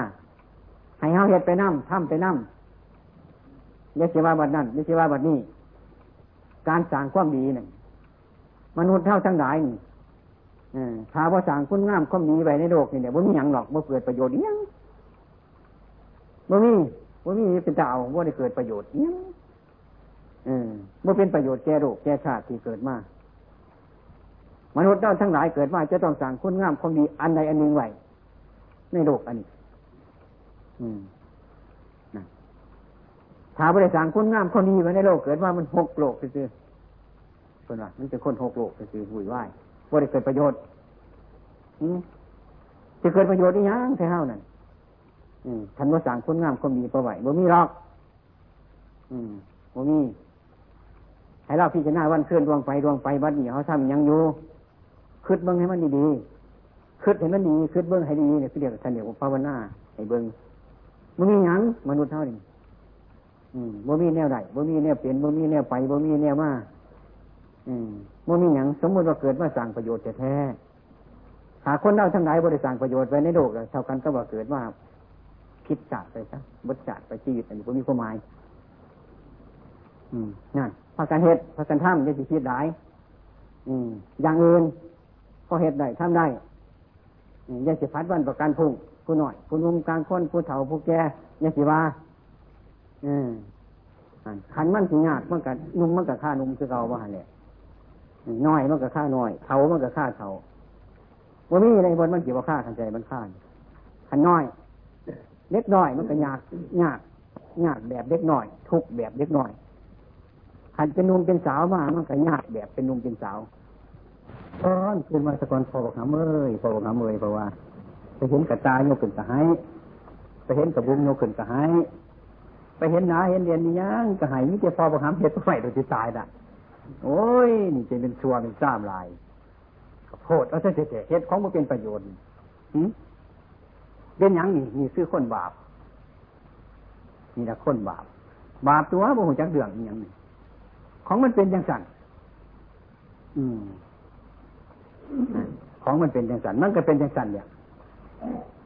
ให้เฮาเฮ็ดไปนั่มทำไปนั่มเยสิว่าบัดนั้นเยสิว่าบัดนี้ การสร้างความดีนั่นมนุษย์เท่าทั้งหลายนี่ ถ้าว่าสั่งคุณงามก็มีไว้ในโลกนี่เนี่ยบ่มีหยังหรอกบ่เกิดประโยชน์ยังบ่มีบ่มีเป็นเจ้าบ่ได้เกิดประโยชน์ยังอืมบ่เป็นประโยชน์แก่โลกแก่ชาติที่เกิดมามนุษย์ด้าทั้งหลายเกิดมาจะต้องสั่งคุณงามความดีอันใดอันหนึ่งไว้ในโลกอันนี้อืมนะถ้าบริสั่งคุณงามความดีไว้ในโลกเกิดว่ามันหกโลกคือคนว่ามันเป็นคนหกโลกคือหุ่ยไหว ว่าได้เกิดประโยชน์จะเกิดประโยชน์อีหยังแค่เท่านั้นท่านว่าสั่งคนงามคนมีประไหวบ่มีหรอกบ่มีให้เราพิจารณาวันเคลื่อนดวงไฟดวงไฟวัดนี่เขาทำยังอยู่คืดเบิ้งให้มันดีๆคืดให้มันดีคืดเบิ้งให้ดีเนี่ยคือเดียวท่านเดียวภาวนาให้เบิ้งบ่มีหยังมนุษย์เท่านี้บ่มีแนวใดบ่มีแนวเปลี่ยนบ่มีแนวไปบ่มีแนวมา มมันมีอย่างสมมติว่าเกิดมาสั่งประโยชน์แท้หาคนเราทั้งหลายบริสั่งประโยชน์ไว้ในโลกเท่ากันก็ว่าเกิดว่าคิดศาสตร์ไปซะบทศาสตร์ไปชีวิตอันนี้ก็มีความหมายนั่นพากันเฮ็ดพากันทำยังสิคิดได้อืมอย่างอื่นก็เฮ็ดได้ทำได้ยังสิพัดวันประกันพุ่งผู้หน่อยผู้นุ่มกลางคนผู้เฒ่าผู้แก่ยังสิว่าอืมขันมันสิยากมันกับนุ่มมันกับข้านุ่มคือเก่าว่าแหละ น้อยมันก็ค่าน้อยเท่ามันก็ค่าเท่าว่ามีในบนมันเกี่ยว่าค่าขันใจมันค่าขันน้อยเล็กน้อยมันก็ยากยากยากแบบเล็กน้อย ทุกแบบเล็กน้อยขันเป็นนุ่มเป็นสาวมามันก็ยากแบบเป็นนุ่มเป็นสาวตอนคืนมาสกอนพอบอกหาเมยพอบอกหาเมยเพราะว่าไปเห็นกระตายโยกขึ้นกระหายไปเห็นกระบุงโยกขึ้นกระหายไปเห็นหนาเห็นเรียนนี่ยังกระหายนี่จะพอบอกหามเห็ดตัวไฟโดยที่ตายละ โอ้ย นี่จะเป็นชัวเป็นซ้ำลายโพดเอาเสียเฮ็ดของมันเป็นประโยชน์เป็นอย่างนี้นี่คือคนบาปนี่ละคนบาป บาปตัวบ่หูจักเดืองอย่างนี้ของมันเป็นอย่างสั่นอืม ของมันเป็นอย่างสั่นมันก็เป็นอย่างสั่นเนี่ย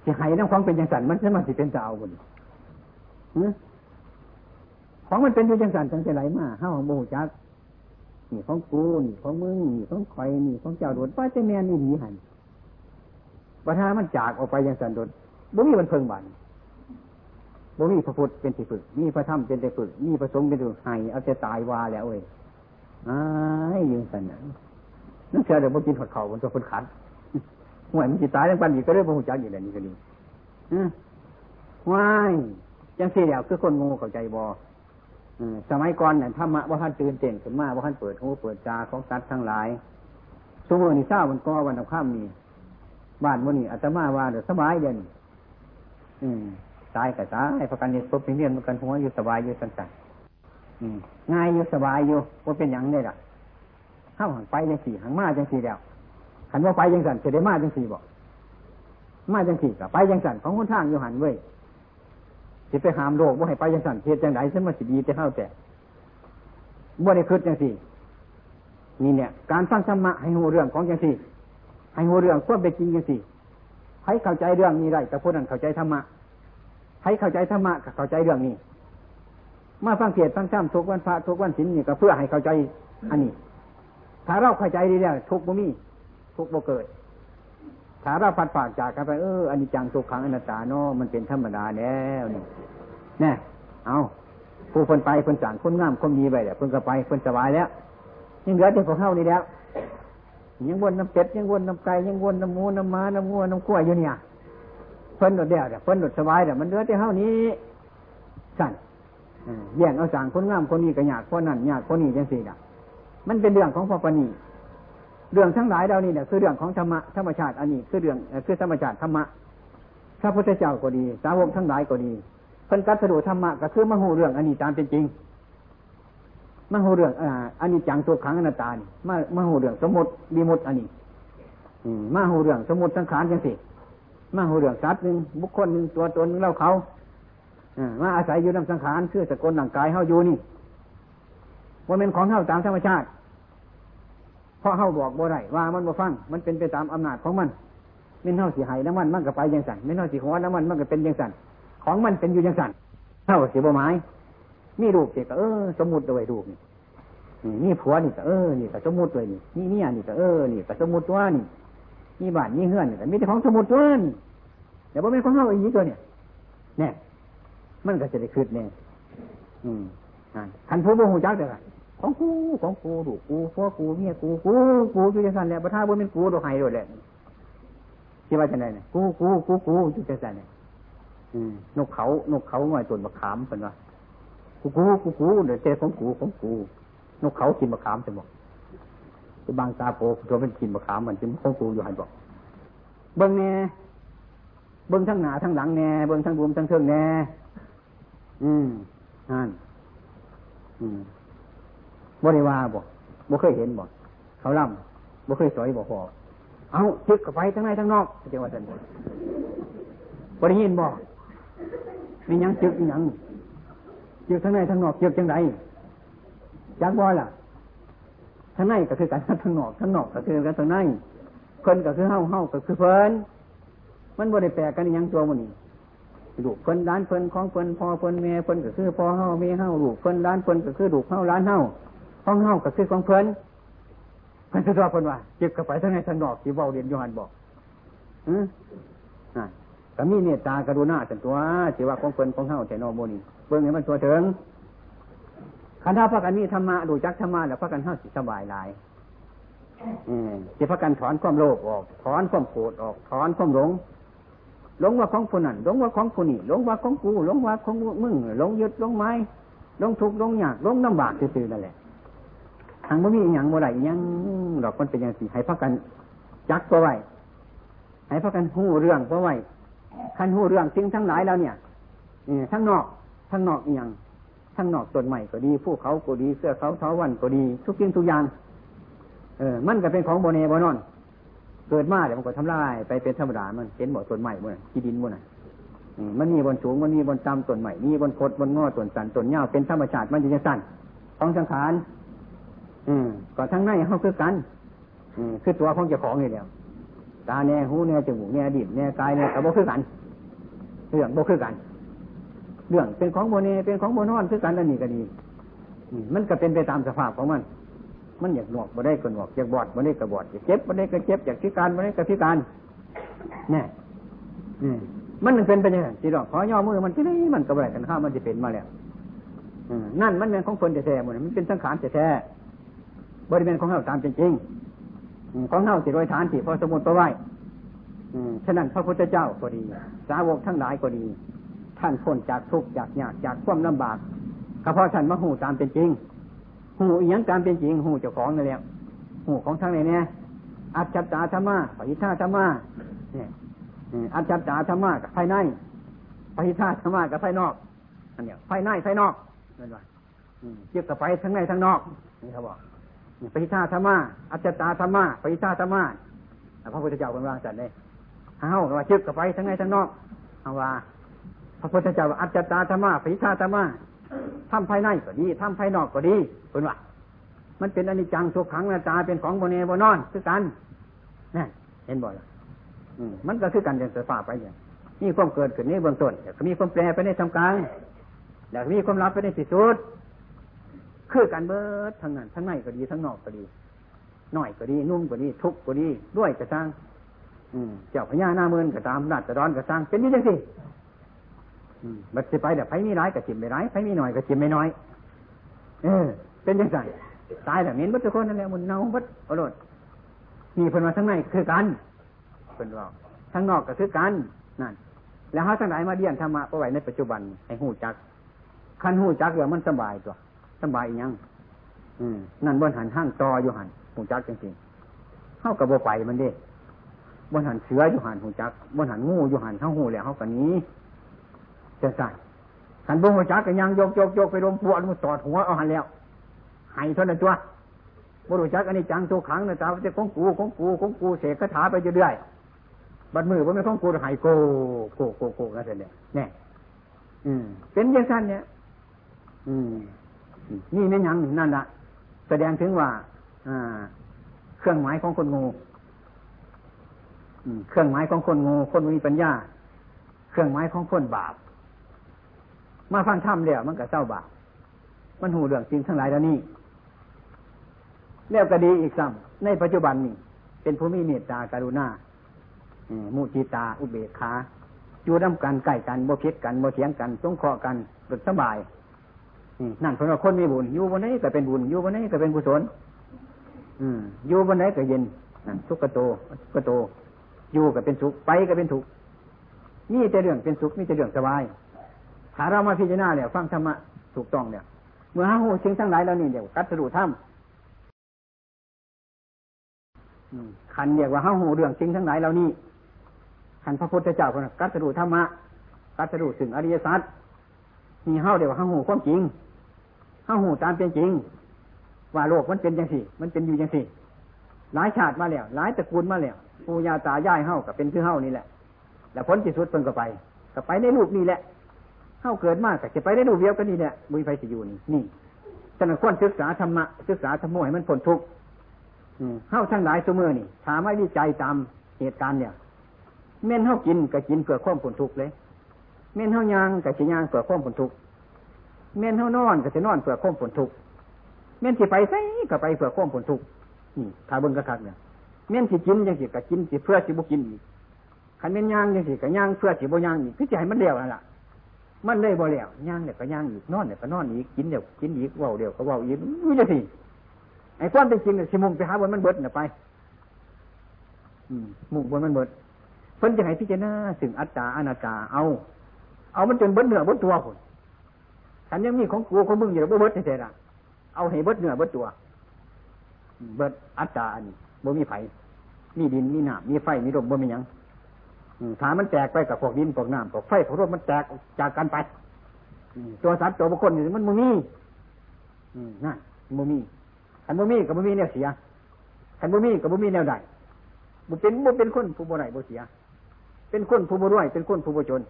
จะให้น้ำของเป็นอย่างสั่นมันจะมาสิเป็นจะเอาบุญของมันเป็นอย่างสั่นจังจไหลมาห้าของโบหูจัก นี่ของกูนี่ของมึงนี่ของคอยนี่ของเจ้าโดดป้าเจแม่นี่หนีหันประธานมันจากออกไปอย่างสันโดดบุ้มีมันเพิ่งบันบ่มีพระพุทธเป็นที่ฝึก มีพระธรรมเป็นที่ฝึก มีพระสงฆ์เป็นที่ฝึกให้เอาจะตายวาแล้วเว้ยอ้ายยืนสันนั้นนั่นเชื่อเดี๋ยวบ่กินหอดเข่าบนตัวคนขันห่วยมันจิตายทั้งปันอีกก็เรื่องบ่หูจักอยู่แล้วนี่ก็ดีว้ายจังสี่แล้วคือคนงูเข้าใจบ่ สมัยก่อนเนี่ยธรรมะว่าท่านตื่นเต้นขึ้นมาว่าท่านเปิดหูเปิดตาของสัตว์ทั้งหลายสมมตินี่ทราบมันก็วันข้ามมีบ้านวันนี้อาตมาว่าเดี๋ยวสบายเด่นอืมตายกับตายประกันเนี่ยพบเรียนมันกันหัวอยู่สบายอยู่สันสันง่ายอยู่สบายอยู่ว่าเป็นอย่างนี้ล่ะเข้าหังไปจังสี่หังมาจังสี่แล้วหันว่าไปจังสันจะได้มาจังสี่บอกมาจังสี่กับไปจังสันของคนทางอยู่หันเว้ย สิไปหามโลกว่าให้ไปจังสั่นเทียจังไหนฉันมาสิดีจะเข้าแต่บ่ได้คืดจังสี่นี่เนี่ย การฟังธรรมะให้หูเรื่องของจังสี่ให้หูเรื่องควบเป็นจริงจังสี่ให้เข้าใจเรื่องนี้ได้แต่พูดนั้นเข้าใจธรรมะให้เข้าใจธรรมะเข้าใจเรื่องนี้มาฟังเทศฟังธรรมทุกวันพระทุกวันศีลนี่ก็เพื่อให้เข้าใจอันนี้ ถ้าเราเข้าใจดีแล้วทุกบ่มี ทุกบ่เกิด ถ้าเราพัดฝากจากกันไปเอออันนี้จังทุกขังอนัตตาเนาะมันเป็นธรรมดาแล้วนี่แน่เอาผู้คนไปคนสั่งคนงามคนมีไปแหละคนก็ไปคนสบายแล้วยังเหลือแต่ของเฮานี่แล้วยังวนน้ำเป็ดยังวนน้ำไก่ยังวนน้ำมูน้ำม้าน้ำงัวน้ำกล้วยอยู่เนี่ยเพิ่นหนดเดียวเดี๋ยวเพิ่นหนดสบายเดี๋ยวมันเหลือแต่เฮานี้สั่นแย่งเอาสั่งคนงามคนนี้ก็อยากคนนั้นยากคนนี้จังสี่ด่ะมันเป็นเรื่องของพ่อปณี เรื่องทั้งหลายเรานี่เนี่ยคือเรื่องของธรรมะธรรมชาติอันนี้คือเรื่องคือธรรมชาติธรรมะพระพุทธเจ้าก็ดี สาวกทั้งหลายก็ดีเพิ่นกัสดุธรรมะก็คือมโหเรื่องอันนี้ตามเป็นจริงมโหเรื่องอ่าอันนี้จังตัวขังอนัตตานี่มามโหเรื่องสมมติมีมดอันนี้มาโหเรื่องสมมติสังขารจังสิมาโหเรื่องสัตว์หนึ่งบุคคลหนึ่งตัวตนหนึ่งเล่าเขามาอาศัยอยู่ในสังขารคือสกลร่างกายเฮาอยู่นี่ว่าเป็นของเฮาตามธรรมชาติ เพราะเฮาบอกบ่ได้ว่ามันบ่ฟัง มันเป็นไปตามอำนาจของมันไม่เฮาสีหายน้ำมันมันก็ไปยังสั่นไม่เฮาสีหัวน้ำมันมันก็เป็นยังสั่นของมันเป็นอยู่ยังสั่นเท่าสีบ่ไม้นี่รูปเก็เออ สมมุติด้วยรูปนี่นี่ผัวนี่ก็เออนี่ก็สมมุติด้วยนี่นี่เนี่ยนี่ก็เออนี่ก็สมมุติตัวนี่นี่บ้านนี่เฮือนนี่ก็มีแต่ของสมมุติตัวนี่เดี๋ยวบ่เป็นของเฮาอีกนี้ตัวเนี่ยเนี่ยมันก็จะได้คืดเนี่ยอืมขันผู้บ่หูจักเด้อ ของกูของกูดูกูพ่อกูเมียกูกูกูอยู่จังสันแหละประท่าบนเป็นกูดอกไห้ด้วยแหละที่ว่าจะไหนเนี่ยกูกูกูกูอยู่จังสันเนี่ยนกเขานกเขาหน่อยตัวมะขามเป็นว่ากูกูกูกูเดี๋ยวเจ้ของกูของกูนกเขากินมะขามจะบอกจะบางตาโปตัวเป็นกินมะขามมันจึงของกูอยู่หันบอก เบิ้งแน่เบิ้งทั้งหน้าทั้งหลังแน่เบิ้งทั้งรวมทั้งเทิงแน่อืมนั่นอืม บ่ได้ว่าบ่บ่เคยเห็นบ่เขาล่ำบ่เคยสอยบ่พอเอาจึกกับไปทั้งในทั้งนอกเจ้าว่าท่านบ่ได้ยินบ่มียังจึกยังจึกทั้งในทั้งนอกจึกจังไดจักบ่ล่ะทั้งในก็คือกันทั้งนอกทั้งนอกก็คือกันทั้งในเพิ่นก็คือเฮาเฮาก็คือเพิ่นมันบ่ได้แปลกันยังตัวมันนี่ลูกเพิ่นร้านเพิ่นของเพิ่นพอเพิ่นแม่เพิ่นก็คือพอเฮาแม่เฮาลูกเพิ่นร้านเพิ่นก็คือลูกเฮาร้านเฮา ของเฮากับคือของเพิ่นเพิ่นจะรอเพิ่นว่าเก็บกับไปทั้งในทั้งนอกที่เว้าเรียนยหันบอกอืออ่าก็มีเมตตากรุณาจันตัวที่ว่าของเพิ่นของเฮาแต่นอโมนี่เบิ่งให้มันตัวถึงคันถ้าพระกันนี้ธรรมะดูจักธรรมะแล้วพระกันเฮาสิสบายหลายอืมสิพระกันถอนความโลภออก ถอนความโกรธออก ถอนความหลงหลงว่าของคนนั้นหลงว่าของคนนี้หลงว่าของกูหลงว่าของมึงหลงยึดหลงไม้หลงทุกข์หลงยากหลงลำบากซื่อๆนั่นแหละ ทางบ่มีอย่างบ่ได้ยังดอกมันเป็นอย่างสี่ให้พักกัน จักก็ไว้ให้พักกันหู้เรื่องก็ไว้คันหู้เรื่องสิ่งทั้งหลายแล้วเนี่ยทั้งนอกทั้งนอกอย่างทั้งนอกต้นใหม่ก็ดีผู้เขาก็ดีเสื้อเขาเท้าวันก็ดี ทุกสิ่งทุกอย่าง เออ มันก็เป็นของโบเนโบนอน เกิดมาเดี๋ยวมันก็ทำลายไปเป็นธรรมดามันเห็นบ่ต้นใหม่บ่ที่ดินบ่น่ะมันมีบนสูงมันมีบนต่ำต้นใหม่มีบนคดบนงอต้นสันต้นเงาเป็นธรรมชาติมันจะสั้นของสังขาร อืมก็ทั้งในเขาคือกัน อืมคือตัวของเจ้าของนี่เดียวตาแน่หูแน่จมูกแน่ดิบแน่กายแน่กระโบคือกันเรื่องโบคือกัน เรื่องเป็นของโบเนเป็นของโบนอนคือกันอันนี้ก็ดีมันก็เป็นไปตามสภาพของมัน มันอยากหนวกบ่ได้ก็หนวกอยากบอดบ่ได้ก็บอดอยากเจ็บบ่ได้ก็เจ็บอยากพิการบ่ได้ก็พิการแน่มันเป็นไปยังไงจีดอกขอย่อมือมันที่นี่มันก็อะไรกันข้ามันจะเป็นมาแล้วนั่นมันเป็นของคนแท้ๆหมดมันเป็นสังขารแท้ๆ บริเวณของเฮาตามจริงๆของเฮาสิโดยฐานที่พอสมุนตัวไว้ฉะนั้นพระพุทธเจ้าก็ดี สาวกทั้งหลายก็ดี ท่านพ้นจากทุกข์จากยากจากความลำบากก็เพราะท่านมาหูตามเป็นจริงหูอีหยังตามเป็นจริงหูเจ้าของนั่นแหละหูของทั้งไหนเนี่ยอัจฉริธรรมะปฏิฆาธรรมะเนี่ยอัจฉริธรรมะกับภายในปฏิฆาธรรมะกับภายนอกอันเนี้ยภายในภายนอกนั่นว่าเกี่ยวกับไปทั้งในทั้งนอกนี่เขาบอก ปฏิฆาธรรมะอัจฉริธรรมะปฏิฆาธรรมะพระพุทธเจ้าเป็นวางจัดเลยเฮาว่าเชื่อกับไปทั้งในทั้งนอกเอาว่า พระพุทธเจ้าอัจฉริธรรมะปฏิฆาธรรมะทำภายในก็ดีทำภายนอกก็ดีเป็นว่า มันเป็นอนิจจังทุกขังนาตาเป็นของโมเนโมนอนคือกันนี่เห็นบ่อยมันก็คือกันเดินสายฟ้าไปอย่างมีความเกิดขึ้นนี้เบื้องต้นแล้วก็มีความแปรไปในทำกลางแล้วมีความรับไปในที่สุด คือกันเบิดทั้งนั้นทั้งในก็ดีทั้งนอกก็ดีหน้อยก็ดีนุ่มก็ดีทุกก็ดีด้วยกระซังเจ้าพญาหน้าเมือนกระตามนาจะร้อนกระซังเป็นยี่จังสิบัดสิไปแต่ไผมีร้ายกระจิมไม่ร้ายไผมีหน่อยกระจิมไม่น้อย เออ เป็นยังไงตายแบบนี้บัดทุกคนนั่นแหละมันเน่าบัดอรรถมีเพิ่นมาทั้งในคือกันเพิ่นว่าทั้งนอกก็คือกันนั่นแล้วเขาทั้งหลายมาเรียนธรรมะไปไว้ในปัจจุบันให้หูจัก คันหูจักเดี๋ยวมันสบายตัว สบายยังอืมนั่นบนหันห้างตออยู่หันหูจักจริงๆเข้ากับโบไปมันเด้บนหันเสืออยู่หันหูจักบนหันงูอยู่หันเข้าหูแล้วเขากันนี้จะใส่ขันบงหูจักกันยังยกยกยกไปลมปวดมันตอดหัวเอาหันแล้วหายเท่านั้นตัวบรุจักอันนี้จังทุกขังนะจ๊ะจะของกูของกูของกูเสกคาถาไปเรื่อยบัดมือว่าไม่ของกูหายโกโกโกโกนั่นเองเนี่ยอืมเป็นยังสั้นเนี่ย อืม นี่ไม่ยังนั่นละแสดงถึงว่าเครื่องหมายของคนงูเครื่องหมายของคนงูคนมีปัญญา เครื่องหมายของคนบาป มาฟังธรรมเดียวมันก็เศร้าบาปมันหูเรื่องจริงทั้งหลายแล้วนี่แล้วก็ดีอีกซ้ำในปัจจุบันนี่เป็นผู้มีเมตตาการุณามุจิตา อุเบกขาอยู่ร่ำกันใกล้กันบ่พิษกันบ่เถียงกันสงเคราะห์กันสุดสบาย นั่นเพราะว่าคนมีบุญอยู่บนไหนก็เป็นบุญอยู่บนไหนก็เป็นกุศลอยู่บนไหนก็เย็นนั่นสุขโตสุขโต อยู่ก็เป็นสุขไปก็เป็นทุกข์นี่จะเรื่องเป็นสุขนี่จะเรื่องสบายถ้าเรามาพิจารณาเนี่ยฟังธรรมะถูกต้องเนี่ยเมื่อห้าหูสิ่งทั้งหลายแล้วนี่เดี๋ยวกัดสรุปธรรมขันเรียกว่าห้าหูเรื่องจริงทั้งหลายเหล่านี้ขันพระพุทธเจ้าคนกัตดูธรรมะกัตดูถึงอริยสัจมีห้าเรียกว่าห้าหูความจริง ห้าหูตามเป็นจริง ว่าโลกมันเป็นยังสี่ มันเป็นอยู่ยังสี่ หลายชาติมาแล้วหลายตระกูลมาแล้วปู่ย่าตายายเฮ้ากับเป็นคือเฮ้านี่แหละ แล้วผลที่สุดเพิ่นก็ไปก็ไปในรูปนี่แหละเฮ้าเกิดมากก็จะไปในรูปเดียวกันนี่แหละบุญไฟสิอยู่นี่นี่ฉะนั้นควรศึกษาธรรมะศึกษาธรรมะให้มันพ้นทุกข์เข้าทั้งหลายเสมอนี่ถามไม่วิจัยตามเหตุการณ์เนี่ยเม่นเข้ากินก็กินเพื่อความผลทุกข์เลย เม่นเข้ายางก็จะยางเพื่อความผลทุกข์ เม่นเข้านอนก็จะนอนเพื่อความผลทุกข์เม่นที่ไปไสก็ไปเพื่อความผลทุกข์นี่ถ้าบนกระทักเนี่ยเม่นที่กินยังสิก็กินสิเพื่อสิบุกินอีกขันเม่นยางยังสิก็ยางเพื่อสิบุยางอีกคือใจมันเดียวนั่นแหละมันเลยบ่แล้วยางเนี่ยก็ยางอีกนอนเนี่ยก็นอนอีกกินเดี๋ยวกินอีกว่าเดี๋ยวก็ว่าอีกนี่จะสิไอ้ความเป็นจริงเนี่ยสิมุงไปหาบนมันเบิดเนี่ยไปมุ่งบนมันเบิดเพิ่นจะให้พิจารณาถึงอัตตาอนัตตาเอา เอามันจนเบิดเหนือเบิดตัวคน ฉันยังมีของกูของมึงอยู่แล้วเบิดเฉยๆละเอาให้เบิดเหนือเบิดตัว เบิดอัตตาอันนี้บ่มีไฟมีดินมีน้ำมีไฟมีลมบ่มียังถามันแตกไปกับพวกดินพวกน้ำพวกไฟพวกลมมันแตกจากกันไปตัวสัตว์ตัวบุคคลอยู่มันบ่มีนั่นบ่มีขันบ่มีกับบ่มีแนวเสียขันบ่มีกับบ่มีแนวใดบ่เป็นบ่เป็นคนผู้บ่ได้บ่เสีย เป็นคนผู้บ่รวยเป็นคนผู้บ่จน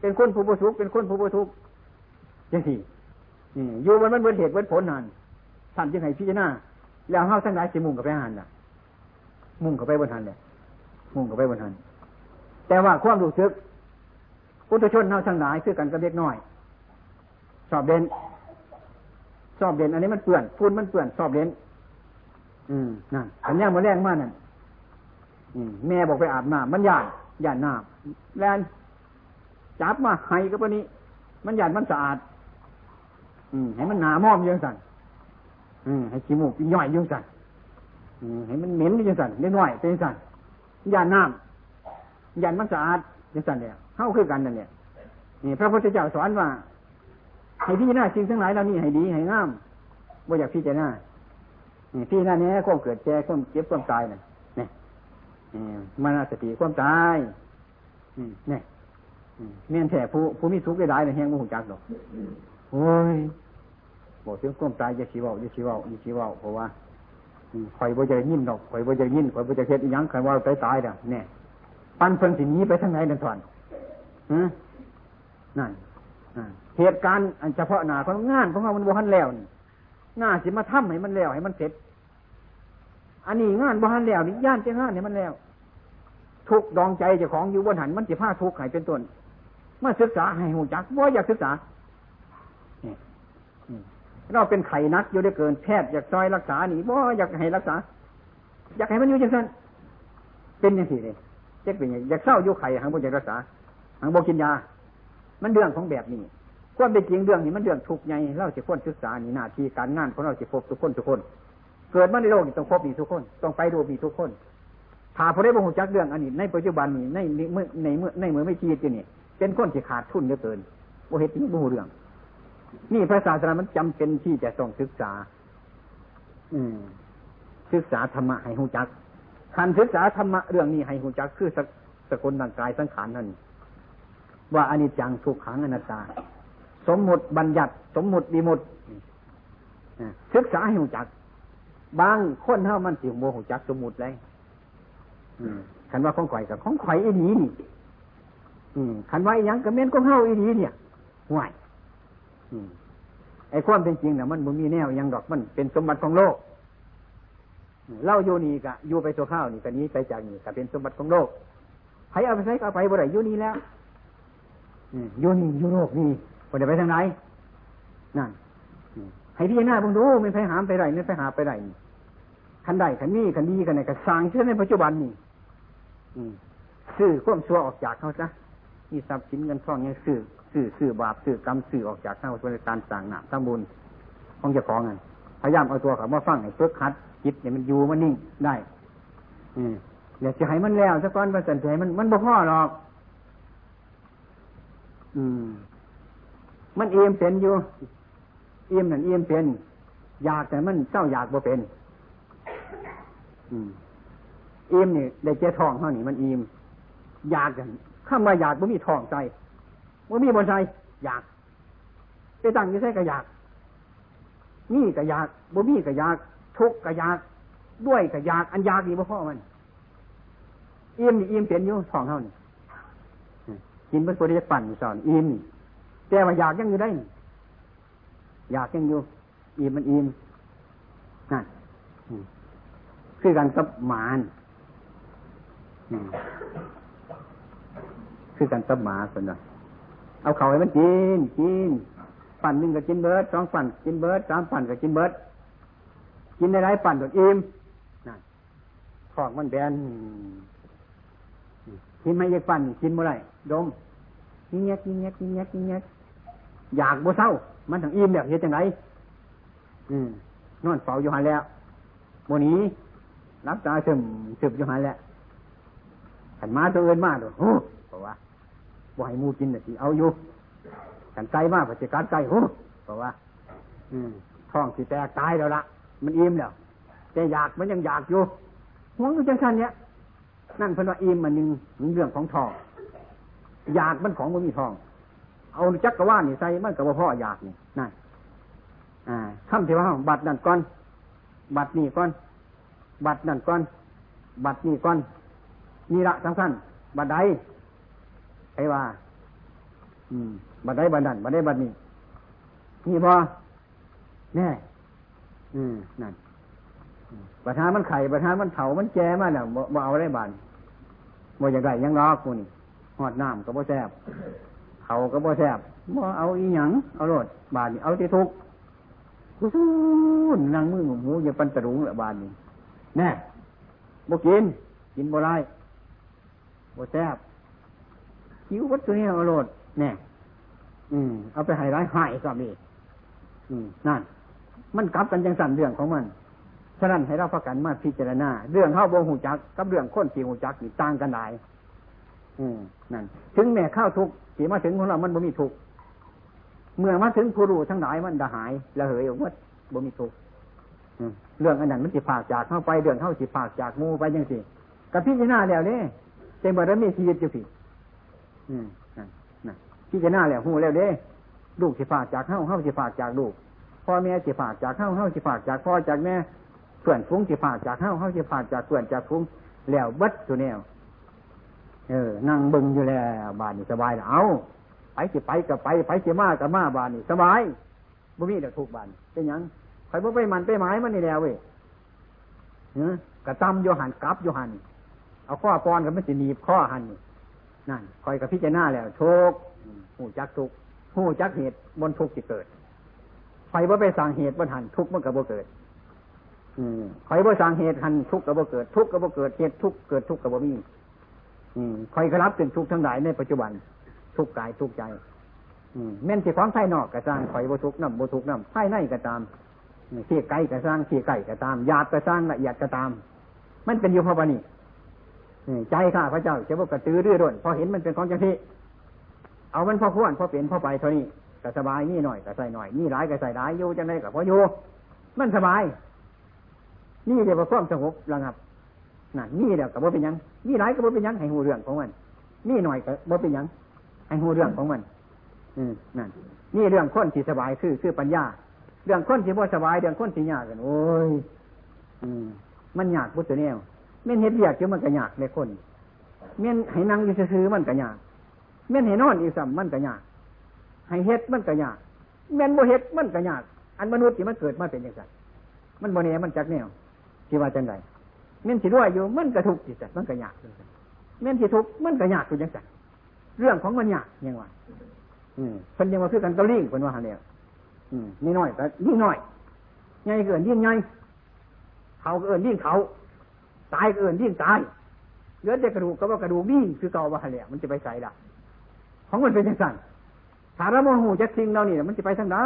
เป็นคนผู้บ่สุขเป็นคนผู้บ่ทุกข์ ยังสี่อยู่มันมันเบิดเหตุเบิดผลนานท่านจึงให้พิจารณาแล้วเฮาทั้งหลายสิมุ่งกับไปหันล่ะ มุ่งกับไปบนหันเนี่ยมุ่งกับไปบนหันแต่ว่าความรู้สึกพุทธชนเฮาทั้งหลายคือกันกับเด็กน้อย สอบเด่นสอบเด่นอันนี้มันเปื่อนพูดมันเปื่อนสอบเด่นอืมนั่นอันนี้มันแรงมากนั่นแม่บอกไปอาบน้ำมันย่านย่านน้ำแล้วจับมาให้ก็ปนี้ มันหยาดมันสะอาด ให้มันหนามอมยังสั่นให้ขี้มูกย่อยยังสั่นให้มันเหม็นยังสั่นเล็กน้อยเป็นสั่นยาดน้ำยาดมันสะอาดยังสั่นเนี่ยเข้าคือกันนั่นเนี่ยนี่พระพุทธเจ้าสอนว่า ให้พี่หน้าสิ่งทั้งหลายเหล่านี้ให้ดีให้งามว่าอยากพี่จะหน้าพี่หน้านี้ความเกิดแก่ความเจ็บความตายน่ะเนี่ยมันสติความตายเนี่ยเมียนแท้ผู้ผู้มีทุกข์ได้ได้ในแห่งมุหจักดอก โอ้ยบอกถึงความตายจะชีวาจะชีวาจะชีวาเพราะว่าข่อยบ่จะยินดอกข่อยบ่จะยินข่อยบ่จะเฮ็ดยังข่อยว่าไปตายเด้อเนี่ยปันเพิ่นสิหนีไปทางไหนนั่นถอนนั่นเหตุการณ์อันเฉพาะหน้าของงานของเรามันบ่ทันแล้วนี่หน้าสิมาทำให้มันแล้วให้มันเสร็จ อันนี้งานบ่ทันแล้วนี่ย่านจะงานให้มันแล้ว ทุกดองใจเจ้าของอยู่บนหันมันจะพาทุกข์ให้เป็นต้นมาศึกษาให้หูจักว่าอยากศึกษา เราเป็นไข่นักอยู่ได้เกินแพทย์อยากซอยรักษาหนีว่อยากให้รักษา อยากให้มันอยู่อย่างนั้นเป็นอย่างที่เลยเจ๊เป็นอย่างอยากเศร้าอยู่ไข่หางบนอยากรักษาหางบกินยา มันเรื่องของแบบนี้ควรเป็นจริงเรื่องนี้มันเรื่องทุกข์ใหญ่เราจะควรศึกษานี่หน้าที่การงานของเราจะพบทุกคนทุกคน เกิดมาในโลกนี้ต้องพบมีทุกคน ต้องไปดูมีทุกคนถ้าพอได้บ่งจักเรื่องอันนี้ในปัจจุบันนี้ในเมื่อในเมื่อในเมื่อไม่ชีวิตอยู่นี่เป็นคนที่ขาดทุนเยอะเกินโอเหตุนี้บูเรื่อง นี่พระศาสนามันจำเป็นที่จะต้องศึกษา อืม ศึกษาธรรมะให้หูจักการศึกษาธรรมะเรื่องนี้ให้หูจักคือสสกุลร่างกายสังขารนั่นว่าอนิจจังทุกขังอนัตตา สมมุติบัญญัติ สมมุติดีมุติศึกษาให้หูจัก บางคนเท่ามันสิโมหูจักสมมุติเลยขันว่าของข่อยกับของข่อยอีนีนี่ขันว่าอีหย่างกับเม่นของเฮาอีนี้เนี่ยห่วย ไอ้ความเป็นจริงเนี่ยมันมันมีแนวยังดอกมันเป็นสมบัติของโลกเล่าอยู่นี่กะอยู่ไปตัวข้าวนี่กะนี้ไปจากนี่กะเป็นสมบัติของโลกใครเอาไปใช้เอาไปบ่ได้อยู่นี่แล้วอยู่นี่อยู่โลกนี่บ่ได้ไปทางไหนนั่นให้พี่หน้าบังดูไม่ไปหามไปไรไม่ไปหาไปไรขันได้ขันนี้ขันดีกันไหนก็สร้างเช่นในปัจจุบันนี่ซื้อควมชั่วออกจากเขาซะ มีทรัพย์สินเงินทองเนี่ยซื้อซื้อซื้อบาปซื้อกรรมซื้อออกจากเขาเป็นการสั่งหนาทำบุญของเจ้าของไงพยายามเอาตัวเขามาฟังให้เพื่อคัดจิตเนี่ยมันอยู่มันนิ่งได้อืมอย่าจะให้มันแล้วสักก้อนประสันใจมันมันบ่พ่อหรอก อืม มันเอียมเป็นอยู่เอียมนั่นเอียมเป็น อยากแต่มันเศร้าอยากบ่เป็นอิ่มนี่ได้เจ้าทองเท่านี้มันอิ่มอยากกัน ข้ามาอยากบ่มีท้องใจบ่มีบนใจอยาก ไปตั้งยี่ใส่ก็อยาก นี่ก็อยากบ่มีก็อยากทุกก็อยาก ด้วยก็อยาก อันอยากนี่บ่พ่อมันอิ่มนี่อิ่มเปลี่ยนอยู่ท้องเท่านี้กินเพื่อคนจะปั่นสอนอิ่มแต่ว่าอยากยังอยู่ได้ อยากยังอยู่อิ่มมันอิ่มนั่นคือกันกับหมาน คือกันกับหมาคนละเอาเขาให้มันกินกินปั่นหนึ่งก็กินเบิร์ดสองปั่นกินเบิร์ดสามปั่นก็กินเบิร์ดกินได้ไรปั่นตัวอิ่มนั่นขอกมันแบนกินไม่ยากปั่นกินเมื่อไรดมกินเงี้ยกินเงี้ยกินเงี้ยกินเงี้ยอยากบ่เศร้า มันถึงอิ่มแบบเฮ็ดจังไรอืมนอนเฝ้าอยู่หันแล้วโมนี้รับตาซึมซึมอยู่หันแหละขันมาตัวเอินมาด้วยโอ้เพราะว่า บ่ให้มูกินน่ะสิเอาอยู่ขันไก่มากปัจจัการไก่โอ้เพราะว่า อืมท้องสิแตกตายแล้วละมันอิ่มแล้วแต่อยากมันยังอยากอยู่ห่วงอยู่จังสันเนี้ยนั่นเพราะว่าอิ่มมันหนึ่งเรื่องของทองอยากมันของมันมีทอง เอาจักกระว่านนี่ใส่มันกับพ่ออยากนี่นั่นอ่าคำที่ว่าบัตรนั่นก่อน บัตรนี่ก่อน บัตรนั่นก้อน บัตรนี่ก้อนนี่ละสำคัญบัตรใด ไอ้ว่า อืมบัตรใดบัตรนั่นบัตรใดบัตรนี้นี่พอแน่อืมนั่นประธานมันไข่ประธานมันเถามันแก่มาเนี่ยบ่เอาได้บานบ่อย่างไรยังรอกกูนี่หอดน้ำก็บ่แซบเขาก็บ่แซบบ่เอาอีหยังเอาโลดบานนี่เอาที่ทุกกูสู้นั่งมือหมูอย่าปันตะรุงละบานนี่แน่บ่กิน กินบ่ไรบ่แซบ หิววัตถุนี้อรรถแน่อืม เอาไปให้ร้ายหายก็มีอืมนั่น มันกลับกันจังสั่นเรื่องของมันฉะนั้นให้เราพักกันมาพิจารณา เรื่องเข้าโบหูจัก กับเรื่องค้นสีหูจักนี่ต่างกันหลายอืมนั่น ถึงแม่ข้าวทุกสีมาถึงของเรามันบ่มีทุกเมื่อมาถึงผู้รู้ทั้งหลายมันดะหายละเหยออกว่าบ่มีทุกเรื่องอันนั้นมันสิผากจากเข้าไปเรื่องเข้าสิผากจากมูไปยังสิกับพี่จะหน้าแล้วเนี่ยเต็มบารมีชีวิตอยู่พี่ อืมนะพิจะหน้าแล้วหูแล้วเด้ลูกสิผากจากเข้าเข้าสิผากจากลูกพ่อแม่สิผากจากเข้าเข้าสิผากจากพ่อจากแม่เพื่อนฟุ้งสิผากจากเข้าเข้าสิผากจากเพื่อนจากฟุ้งแล้วบัดตัวแนวเออนั่งบึงอยู่แล้วบ้านนี่สบายแล้วเอาไปสิไปกับไปไปสิมากับมาบ้านนี่สบายบ่มีเดี๋ยวทุกบ้านเป็นยังใครบ่ไปมันไปไม้มันนี่แล้วเว้ยเนกระตำโยหันกลับโยหันเอาข้อปอนกับมันสิหนีบข้อหันนั่ นคอยกับพิจารณาแล้วทุกหูจักทุกหูจักเหตุบนทุกที่เกิดคอยบ่ไปสั่งเหตุบนหันทุกมันกับบ่เกิดอืมคอยบ่สั่งเหตุหันทุกกับบ่เกิด ทุกกับบ่เกิดเหตุทุกเกิดทุกกับบ่มีอืมคอยกระรับเป็นทุกทั้งหลายในปัจจุบัน ทุกกายทุกใจอืมแม่นสิของภายนอกกระซังคอยบ่ทุกน้ำบ่ทุกน้ำภายในก็ตามเขี่ยไก่กระซังเขี่ยไก่ก็ตามหยาบกระซังละเอียดก็ตาม มันเป็นอยู่เพราะว่านี่ ใจข้าพระเจ้าจะบอกกระตือรือร้นพอเห็นมันเป็นของจังที่เอามันพอควรพอเปลี่ยนพอไปเท่านี้ก็สบายนี่หน่อยก็ใส่หน่อยนี่ร้ายก็ใส่ร้ายอยู่จังไรก็พออยู่มันสบาย นี่เดี๋ยวความสงบระงับนั่นนี่เดี๋ยวกับว่าเป็นยังนี่ร้ายก็ว่าเป็นยังให้หูเรื่องของมันนี่หน่อยก็ว่าเป็นยังให้หูเรื่องของมัน อืมนั่นนี่เรื่องคนที่สบายคือคือปัญญา เรื่องคนที่บ่สบาย เรื่องคนที่ยากกันโอ้ย อืมมันยากพุทธเนี่ย เม่นเฮ็ดเรียกเดี๋ยวมันก็ยากในคน เม่นให้นั่งอยู่ซื่อมันก็ยากเม่นให้นอนอีสัมมันก็ยากให้เฮ็ดมันก็ยากเม่นบ่เฮ็ดมันก็ยากอันมนุษย์ที่มันเกิดมาเป็นอย่างไรมันบ่เนี่ยมันจักแนวที่ว่าจังไดเม่นสิด้วยอยู่มันก็ทุกข์จิตมันก็ยากเม่นสิทุกข์มันก็ยากอยู่จังไดเรื่องของมันยากยังว่าอืมเพิ่นยังว่าคือกันตะลิ่งเพิ่นว่าเนี่ยอืมนี่น้อยก็ยิ่งน้อยใหญ่เกินยิ่งใหญ่เขาเกินยิ่งเขา ตายก็เอื่นยิ่งตายเหลือแต่กระดูกก็ว่ากระดูกนี่คือเก่าว่าเหลี่ยมันจะไปใส่ละของมันเป็นยังไงถาระโมหูจะทิ้งเราเนี่ยมันจะไปทางใด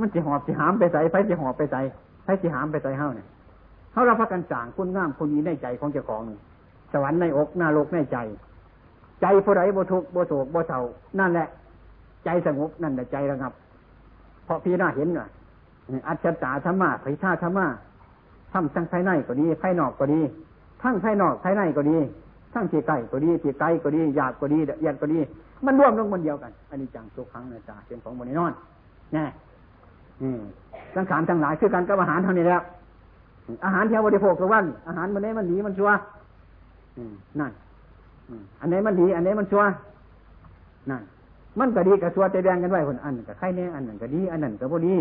มันจะหอบจะหามไปใส่ไปจะหอบไปใส่ไปจะหามไปใส่เฮ้าเนี่ยเขาเราพักกันสางคุณงามคุณมีในใจของเจ้าของสวรรค์ในอกหน้าโลกในใจ ใจผู้ใดบ่ทุกบ่โศกบ่เศร้านั่นแหละ ใจสงบนั่นแหละใจระงับ เพราะพี่น่าเห็นน่ะอัจฉริยะธรรมะไผ่ชาธรรมะ ทำทั้งภายในก็ดีภายนอกก็ดี ทั้งภายนอกภายในก็ดี ทั้งที่ใกล้ก็ดีที่ไกลก็ดีหยาบก็ดีละเอียดก็ดี มันรวมลงมันเดียวกัน อันนี้จังทุกครั้งนะจ๊ะเป็นของบนนอนแน่สังขารทั้งหลายคือการกับอาหารเท่านี้แล้วอาหารเที่เราบริโภคทุกวัน อาหารมันไหนมันดีมันชัวนั่นอันไหนมันดี อันไหนมันชัวนั่น มันก็ดีกับชัวใจแดงกันไว้คนอันกับไข่แน่อันนั้นก็ดี อันนั้นก็บ่ดี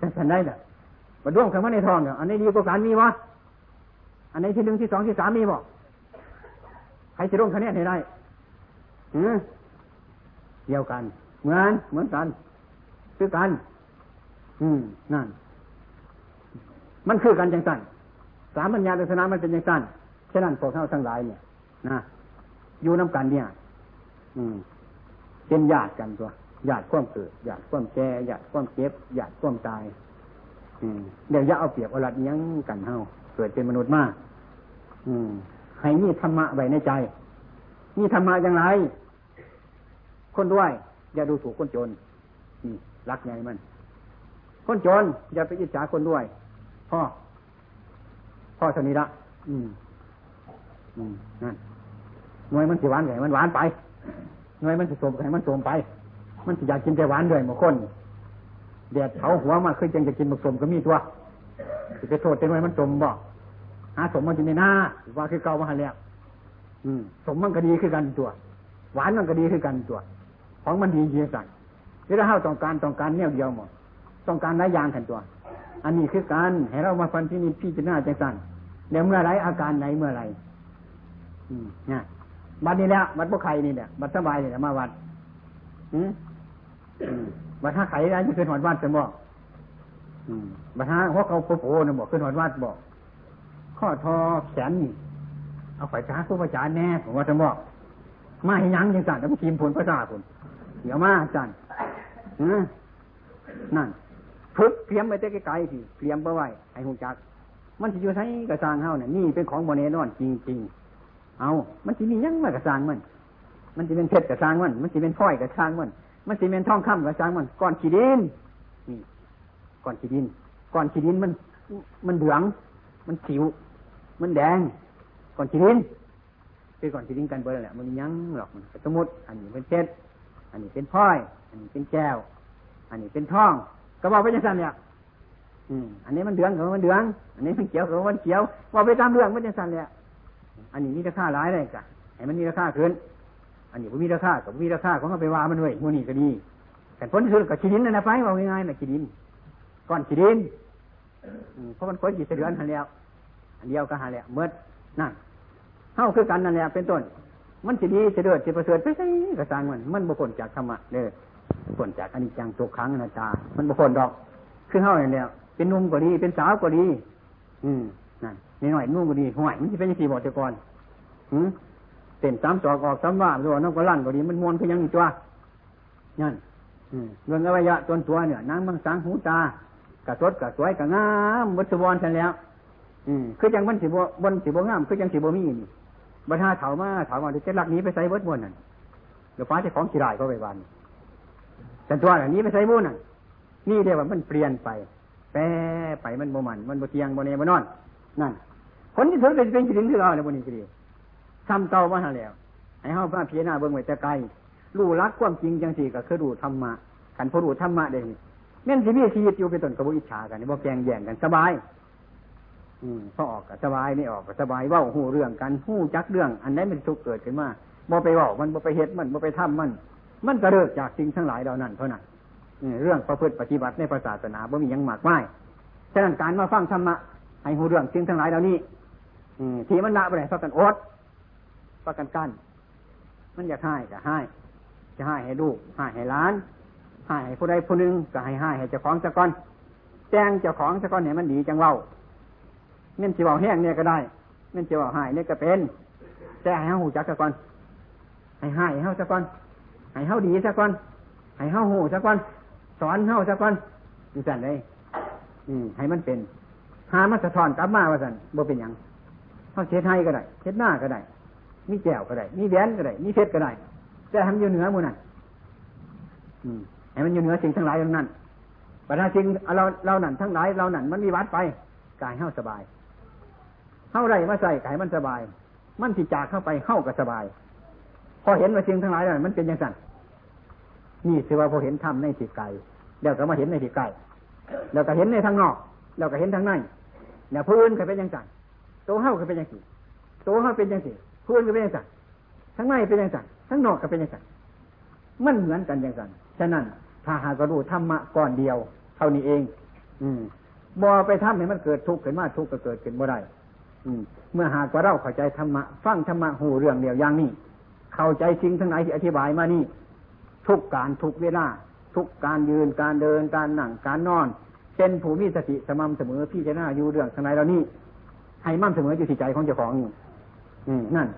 จะสันได้ละ มาร่วมกันมาในทองเนี่ยอันนี้ดีกว่าการมีวะอันนี้ที่หนึ่งที่สองที่สามมีบ่ใครจะร่วมคะแนนให้ได้หือเดียวกัน เหมือนเหมือนกันคือกัน อืมนั่น มันคือกันจังสั้นสามัญญาลักษณะมันเป็นจังสั้นฉะนั้นพวกเท่าทั้งหลายเนี่ยนะอยู่น้ำกันเนี่ย อืมเป็นญาติกันตัวญาติความเกิดญาติความแก่ญาติความเจ็บญาติความตาย เดี๋ยวอย่าเอาเปรียบเอาลัดยังกันเฮาเกิดเป็นมนุษย์มากอืมให้มีธรรมะไว้ในใจมีธรรมะอย่างไร คนด้วย อย่าดูถูกคนจนนี่รักไงมัน คนจน อย่าไปอิจฉาคนด้วย พ่อ พ่อชนิดละอืม อืมนั่นหน่วยมันสิหวานไงมันหวานไปหน่วยมันสิสมไงมันสมไป มันสิอยากกินแต่หวานด้วยบางคน แดดเผาหัวมาเคยจังจะกินผสมก็มีตัวจะไปโทษเต็มไว้มันสมบ่หาสมมันอยู่ในหน้าว่าคือเก่ามาแล้วอืมสมมันก็ดีคือกันตัว หวานมันก็ดีคือกันตัว ของมันดีเยี่ยสั่งเวลาเฮาต้องการต้องการเนี่ยเดียวหมดต้องการหลายอย่างกันตัว อันนี้คือการให้เรามาฟันที่นี่พี่จะน่าจังสั่นแล้วเมื่อไรอาการไหนเมื่อไรอืมเนี่ยบัดนี้แล้วบัดพวกใครนี่เนี่ยบัดสบายเนี่ยมาวัดอืม บัถ้าไข่ได้จะขึ้นหอดวัดจะบอกบัถ้าพวกเขาโผล่เนี่ยบอกขึ้นหอดวัดบอกข้อทอแขนนี่เอาไฟจ้าผู้ประจานแน่ผมว่าจะบอกมาให้ยังยังสั่นแล้วมันทีมผลภาษาผลเดี๋ยวมาสั่นนั่นฝึกเตรียมไปแต่ไกลๆสิเตรียมไปไว้ให้หูจัก มันจะอยู่ใช้กระซังเฮาเนี่ยนี่เป็นของโมเนนอนจริงๆ เอา มันจะมียังมากระซังมัน มันจะเป็นเพชรกระซังมัน มันจะเป็นพ้อยกระซังมัน มันจะเป็นท่องคำกระซังมันก้อนขี้ดินนี่ก้อนขี้ดินก้อนขี้ดินมัน มันเหลือง มันสิว มันแดงก้อนขี้ดินเป็นก้อนขี้ดินกันเบอร์แหละมันยังหรอกมันสมมติ อันนี้เป็นเพชรอันนี้เป็นพ้อย อันนี้เป็นแก้ว อันนี้เป็นท่อง ก็บอกไปจังสันเนี่ยอืมอันนี้มันเดืองกับมันเดือง อันนี้มันเขียวกับมันเขียวว่าไปตามเรื่องไม่จังสันเนี่ยอันนี้มีราคาหลายเลยกะให้มันมีราคาขึ้น อันนี้ผมมีราคากับมีราคาของเขาไปว่ามันด้วยมูนี่ก็ดีแต่ผลที่สุดกับชีดินนั่นะไปว่าง่ายๆนะชีดินก้อนชีดินเพราะมันคนจีเดือนหันแล้วอันเดียวก็หาแล้วเมื่อนั่นเท่าคือกันนั่นแหละเป็นต้น มันจะดีจะเดือดจะประเสริฐไปใช่กระซังมัน มันบุคคลจากธรรมะเลยผลจากอนิจจังตัวครั้งนาตา มันบุคคลดอก คือเท่าอย่างเดียวเป็นนุ่มก็ดี เป็นสาวก็ดี อืมนั่นนี่หน่อยนุ่มก็ดีห่วยมันจะเป็นยังสี่บอกเจ้าก่อนอืม ต้นสามสอกออกสามว่าตัวน้องก็ลั่นก็ดีมันมวนคือยังอีกตัวนั่นเรื่องอวัยวะจนตัวเนี่ยนางบางสังหูตากระสดกระสวยกระงามวัตถุวรฉันแล้ว อืมคือจังมันสิบบนสิบงามคือจังสิบมีนี่บัตาเถามาเถามาจะหลักนี้ไปใส่เบิดบนนั่นเดี๋ยวฟ้าจะของขีดายก็ไปบานแต่ตัวอันนี้ไปใส่บุญน่ะนี่เดียวว่ามันเปลี่ยนไปแปรไปมันโมมันมันโมเทียงโมเนโมนอน นั่นคนที่ถือเป็นเป็นจิตที่เราในบนนี้ก็ดี ซ้ำเก่ามาแล้วให้เฮาพระพิจารณาเบิ่งไว้แต่ไกลรู้รักความจริงจังสี่ก็คือรู้ธรรมะขันพอรู้ธรรมะเด้แม่นสิมีชีวิตอยู่เป็นต้นกระบุอิจฉากันบ่แกงแย่งกันสบาย อืมพอออกก็สบายไม่ออกก็สบายว่าหูเรื่องกันหู้จักเรื่อง อันนั้นมันทุกเกิดขึ้นมาบ่ไปว่ามันบ่ไปเฮ็ดมันบ่ไปทำมัน มันก็เลิกจากสิ่งทั้งหลายเหล่านั้นเท่านั้นเรื่องประพฤติปฏิบัติในศาสนาบ่มียังมากมายฉะนั้นการมาฟังธรรมะให้หูเรื่องสิ่งทั้งหลายเหล่านี้ที่มันละไปไหนเพรากันอด เพราะกันกั้นมันอยากให้ก็ให้จะให้ให้ลูกให้ให้ล้านให้ให้ผู้ใดผู้หนึ่งก็ให้ให้ให้เจ้าของเจ้าก้อนแจ้งเจ้าของเจ้าก้อนเนี่ยมันดีจังเล่าเม่นจีวาแห้งเนี่ยก็ได้เม่นจีวาหายเนี่ยก็เป็นแต่ให้เฮาหูจักเจ้าก้อนให้ให้เฮาเจ้าก้อนให้เฮาดีสักวันให้เฮาหูสักวันสอนเฮาสักวันดูสั่นเลยอืมให้มันเป็นหามาสะท้อนกลับมาว่าสั่นบ่เป็นอย่างเขาเช็ดให้ก็ได้เช็ดหน้าก็ได้ มีแก้วก็ได้มีแหวนก็ได้มีเพชรก็ได้แต่ทำอยู่เหนือมูนั่นให้มันอยู่เหนือสิ่งทั้งหลายเหล่านั้นปัญหาจริงเราเรานั่นทั้งหลายเรานั่นมันมีวัดไปกายเฮาสบายเฮาไรมาใส่กายมันสบาย มันสิจากเข้าไปเฮาก็สบาย พอเห็นว่าสิ่งทั้งหลายนั้นมันเป็นอย่างนั้นนี่คือว่าพอเห็นธรรมในสิไกลแล้วก็มาเห็นในสิไกลแล้วก็เห็นในทางนอกแล้วก็เห็นทางในเนี่ยผู้อื่นก็เป็นอย่างนั้นตัวเฮาก็เป็นอย่างนี้ตัวเฮาเป็นอย่าง นี้ผู้อื่นก็เป็นอย่างนั้นทั้งในเป็นอย่างนั้นทั้งนอกก็เป็นอย่างนั้นมันเหมือนกันอย่างนั้นฉะนั้นถ้าหากรู้ธรรมะก่อนเดียวเท่านี้เอง อืมบอไปทำให้มันเกิดทุกข์ขึ้นมาทุกข์ก็เกิดขึ้นบ่ได้อืม เมื่อหากว่าเราเข้าใจธรรมะฟังธรรมะหูเรื่องเดียวอย่างนี้ เข้าใจสิ่งทั้งหลายที่อธิบายมานี่ ทุกการทุกเวลาทุกการยืนการเดินการนั่งการนอน เป็นผู้มีสติสม่ำเสมอพี่จะน่าอยู่เรื่องทั้งหลายเหล่านี้ให้มั่นเสมออยู่ที่ใจของเจ้าของนี่ นั่น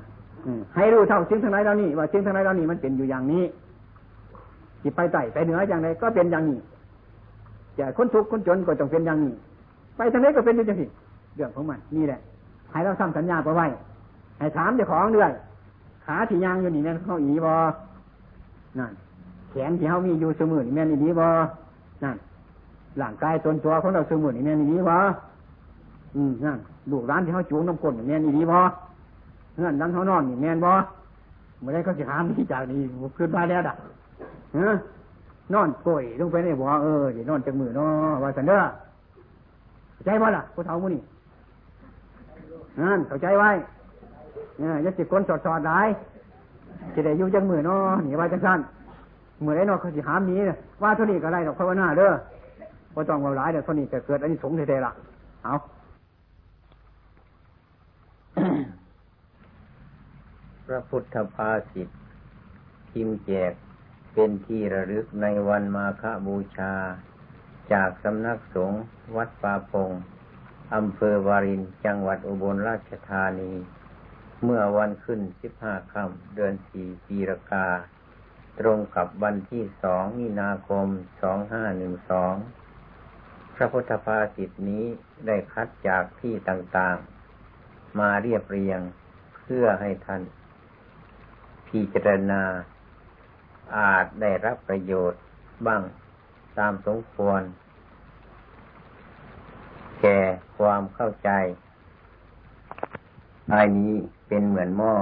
ให้รู้เท่าสิ่งทั้งหลายเหล่านี้ว่าสิ่งทั้งหลายเหล่านี้มันเป็นอยู่อย่างนี้ที่ไปไต่ไปเหนืออย่างไรก็เป็นอย่างนี้จะคนทุกข์คนจนก็ต้องเป็นอย่างนี้ ไปทางไหนก็เป็นอย่างนี้เรื่องของมันนี่แหละให้เราทำสัญญาไปไว้ให้ถามเจ้าของด้วยขาที่ยางอยู่นี่แม่นเขาอีบอนั่นแขนที่เขามีอยู่สมือนี่แม่นอีบอนั่นหลังกายตนตัวของเราสมือนี่แม่นอีบออืมนั่นลูกร้านที่เขาจูงน้ำก้นนี่แม่นอีบอ เงื่อนดังเขานอนนี่แมนบอเมื่อไรเขาจะหามที่จากนี่ขึ้นมาแล้วด่ะฮะนอนป่วยลงไปในบ่อเออเดี๋ยวนอนจากมือเนาะว่าสันเด้อใจบ่ล่ะผู้เฒ่ามูนี่นั่นเข้าใจไว้เนี่ยยัสิคนสอดสอดได้จะได้อยู่จังมือเนาะหนีว่าจังสั้นมือไอ้นอเขาสิหามนี้ว่าเท่านี้ก็ได้ดอกภาวนาเด้อพอต้องว่าหลายเดี๋ยวเท่านี้ก็เกิดอันนี้สงเทๆละเอา พระพุทธภาษิตทิมแจกเป็นที่ระลึกในวันมาฆบูชา จากสำนักสงฆ์วัดป่าพงอำเภอวารินจังหวัดอุบลราชธานี เมื่อวันขึ้นสิบห้าค่ำเดือนสี่ปีรกา ตรงกับวันที่สองมีนาคมสองห้าหนึ่งสองพระพุทธภาษิตนี้ได้คัดจากที่ต่างๆ มาเรียบเรียงเพื่อให้ท่าน พิจารณา อาจได้รับประโยชน์บ้างตามสมควร แก่ความเข้าใจอันนี้เป็นเหมือนหม้อ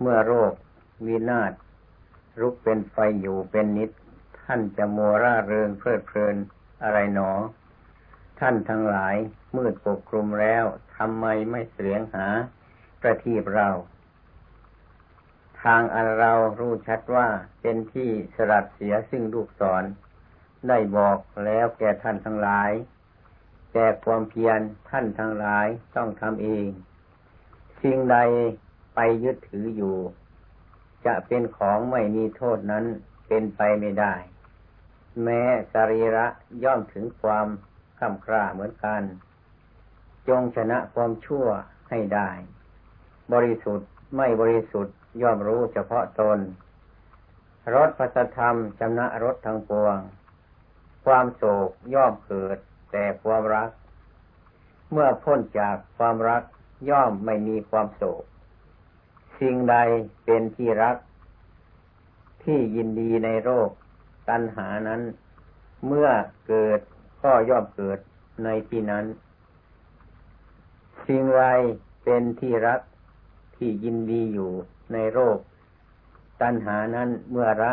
เมื่อโรควินาศรุกเป็นไฟอยู่เป็นนิด ท่านจะมัวร่าเริงเพลิดเพลินอะไรหนอ ท่านทั้งหลายมืดปกคลุมแล้วทำไมไม่เสียงหา ประทีปเรา ทางอันเรารู้ชัดว่าเป็นที่สลัดเสียซึ่งลูกศร ได้บอกแล้วแก่ท่านทั้งหลาย แต่ความเพียรท่านทั้งหลายต้องทำเอง สิ่งใดไปยึดถืออยู่ จะเป็นของไม่มีโทษนั้นเป็นไปไม่ได้ แม้สรีระย่อมถึงความข้ามคร่าเหมือนกัน จงชนะความชั่วให้ได้ บริสุทธิ์ไม่บริสุทธิ์ ย่อมรู้เฉพาะตนรถพัสธรรมจำนะรถทั้งปวง ความโศกย่อมเกิด แต่ความรัก เมื่อพ้นจากความรักย่อมไม่มีความโศก สิ่งใดเป็นที่รัก ที่ยินดีในโรค ตัณหานั้น เมื่อเกิดก็ย่อมเกิดในที่นั้น สิ่งใดเป็นที่รักที่ยินดีอยู่ ในโรค ตัณหานั้นเมื่อละ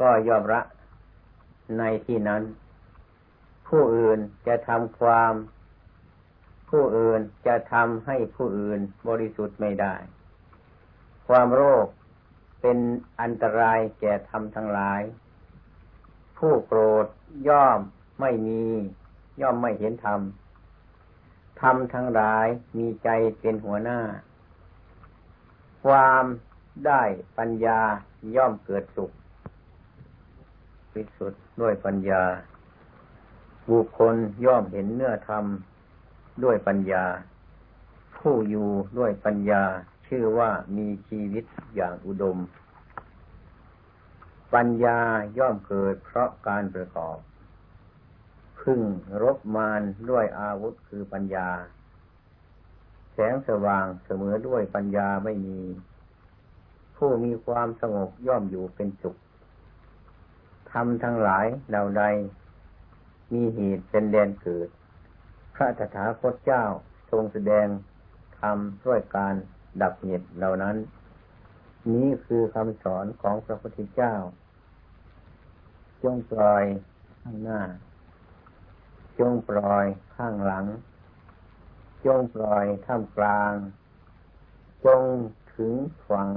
ก็ย่อมละในที่นั้น ผู้อื่นจะทำความ ผู้อื่นจะทำให้ผู้อื่นบริสุทธิ์ไม่ได้ ความโรคเป็นอันตรายแก่ธรรมทั้งหลาย ผู้โกรธย่อมไม่มี ย่อมไม่เห็นธรรมธรรมทั้งหลายมีใจเป็นหัวหน้า ความ ได้ปัญญาย่อมเกิดสุขวิสุทธ์ด้วยปัญญา บุคคลย่อมเห็นเนื้อธรรมด้วยปัญญา ผู้อยู่ด้วยปัญญา ชื่อว่ามีชีวิตอย่างอุดม ปัญญาย่อมเกิดเพราะการประกอบ พึ่งรบมารด้วยอาวุธคือปัญญา แสงสว่างเสมอด้วยปัญญาไม่มี ผู้มีความสงบย่อมอยู่เป็นสุขทำทั้งหลายเหล่าใด มีเหตุเป็นแดนเกิด พระตถาคตเจ้าทรงแสดงทำด้วยการดับเหตุเหล่านั้น นี้คือคำสอนของพระพุทธเจ้า จงปล่อยข้างหน้า จงปล่อยข้างหลัง จงปล่อยท่ามกลาง จงถึงฝั่ง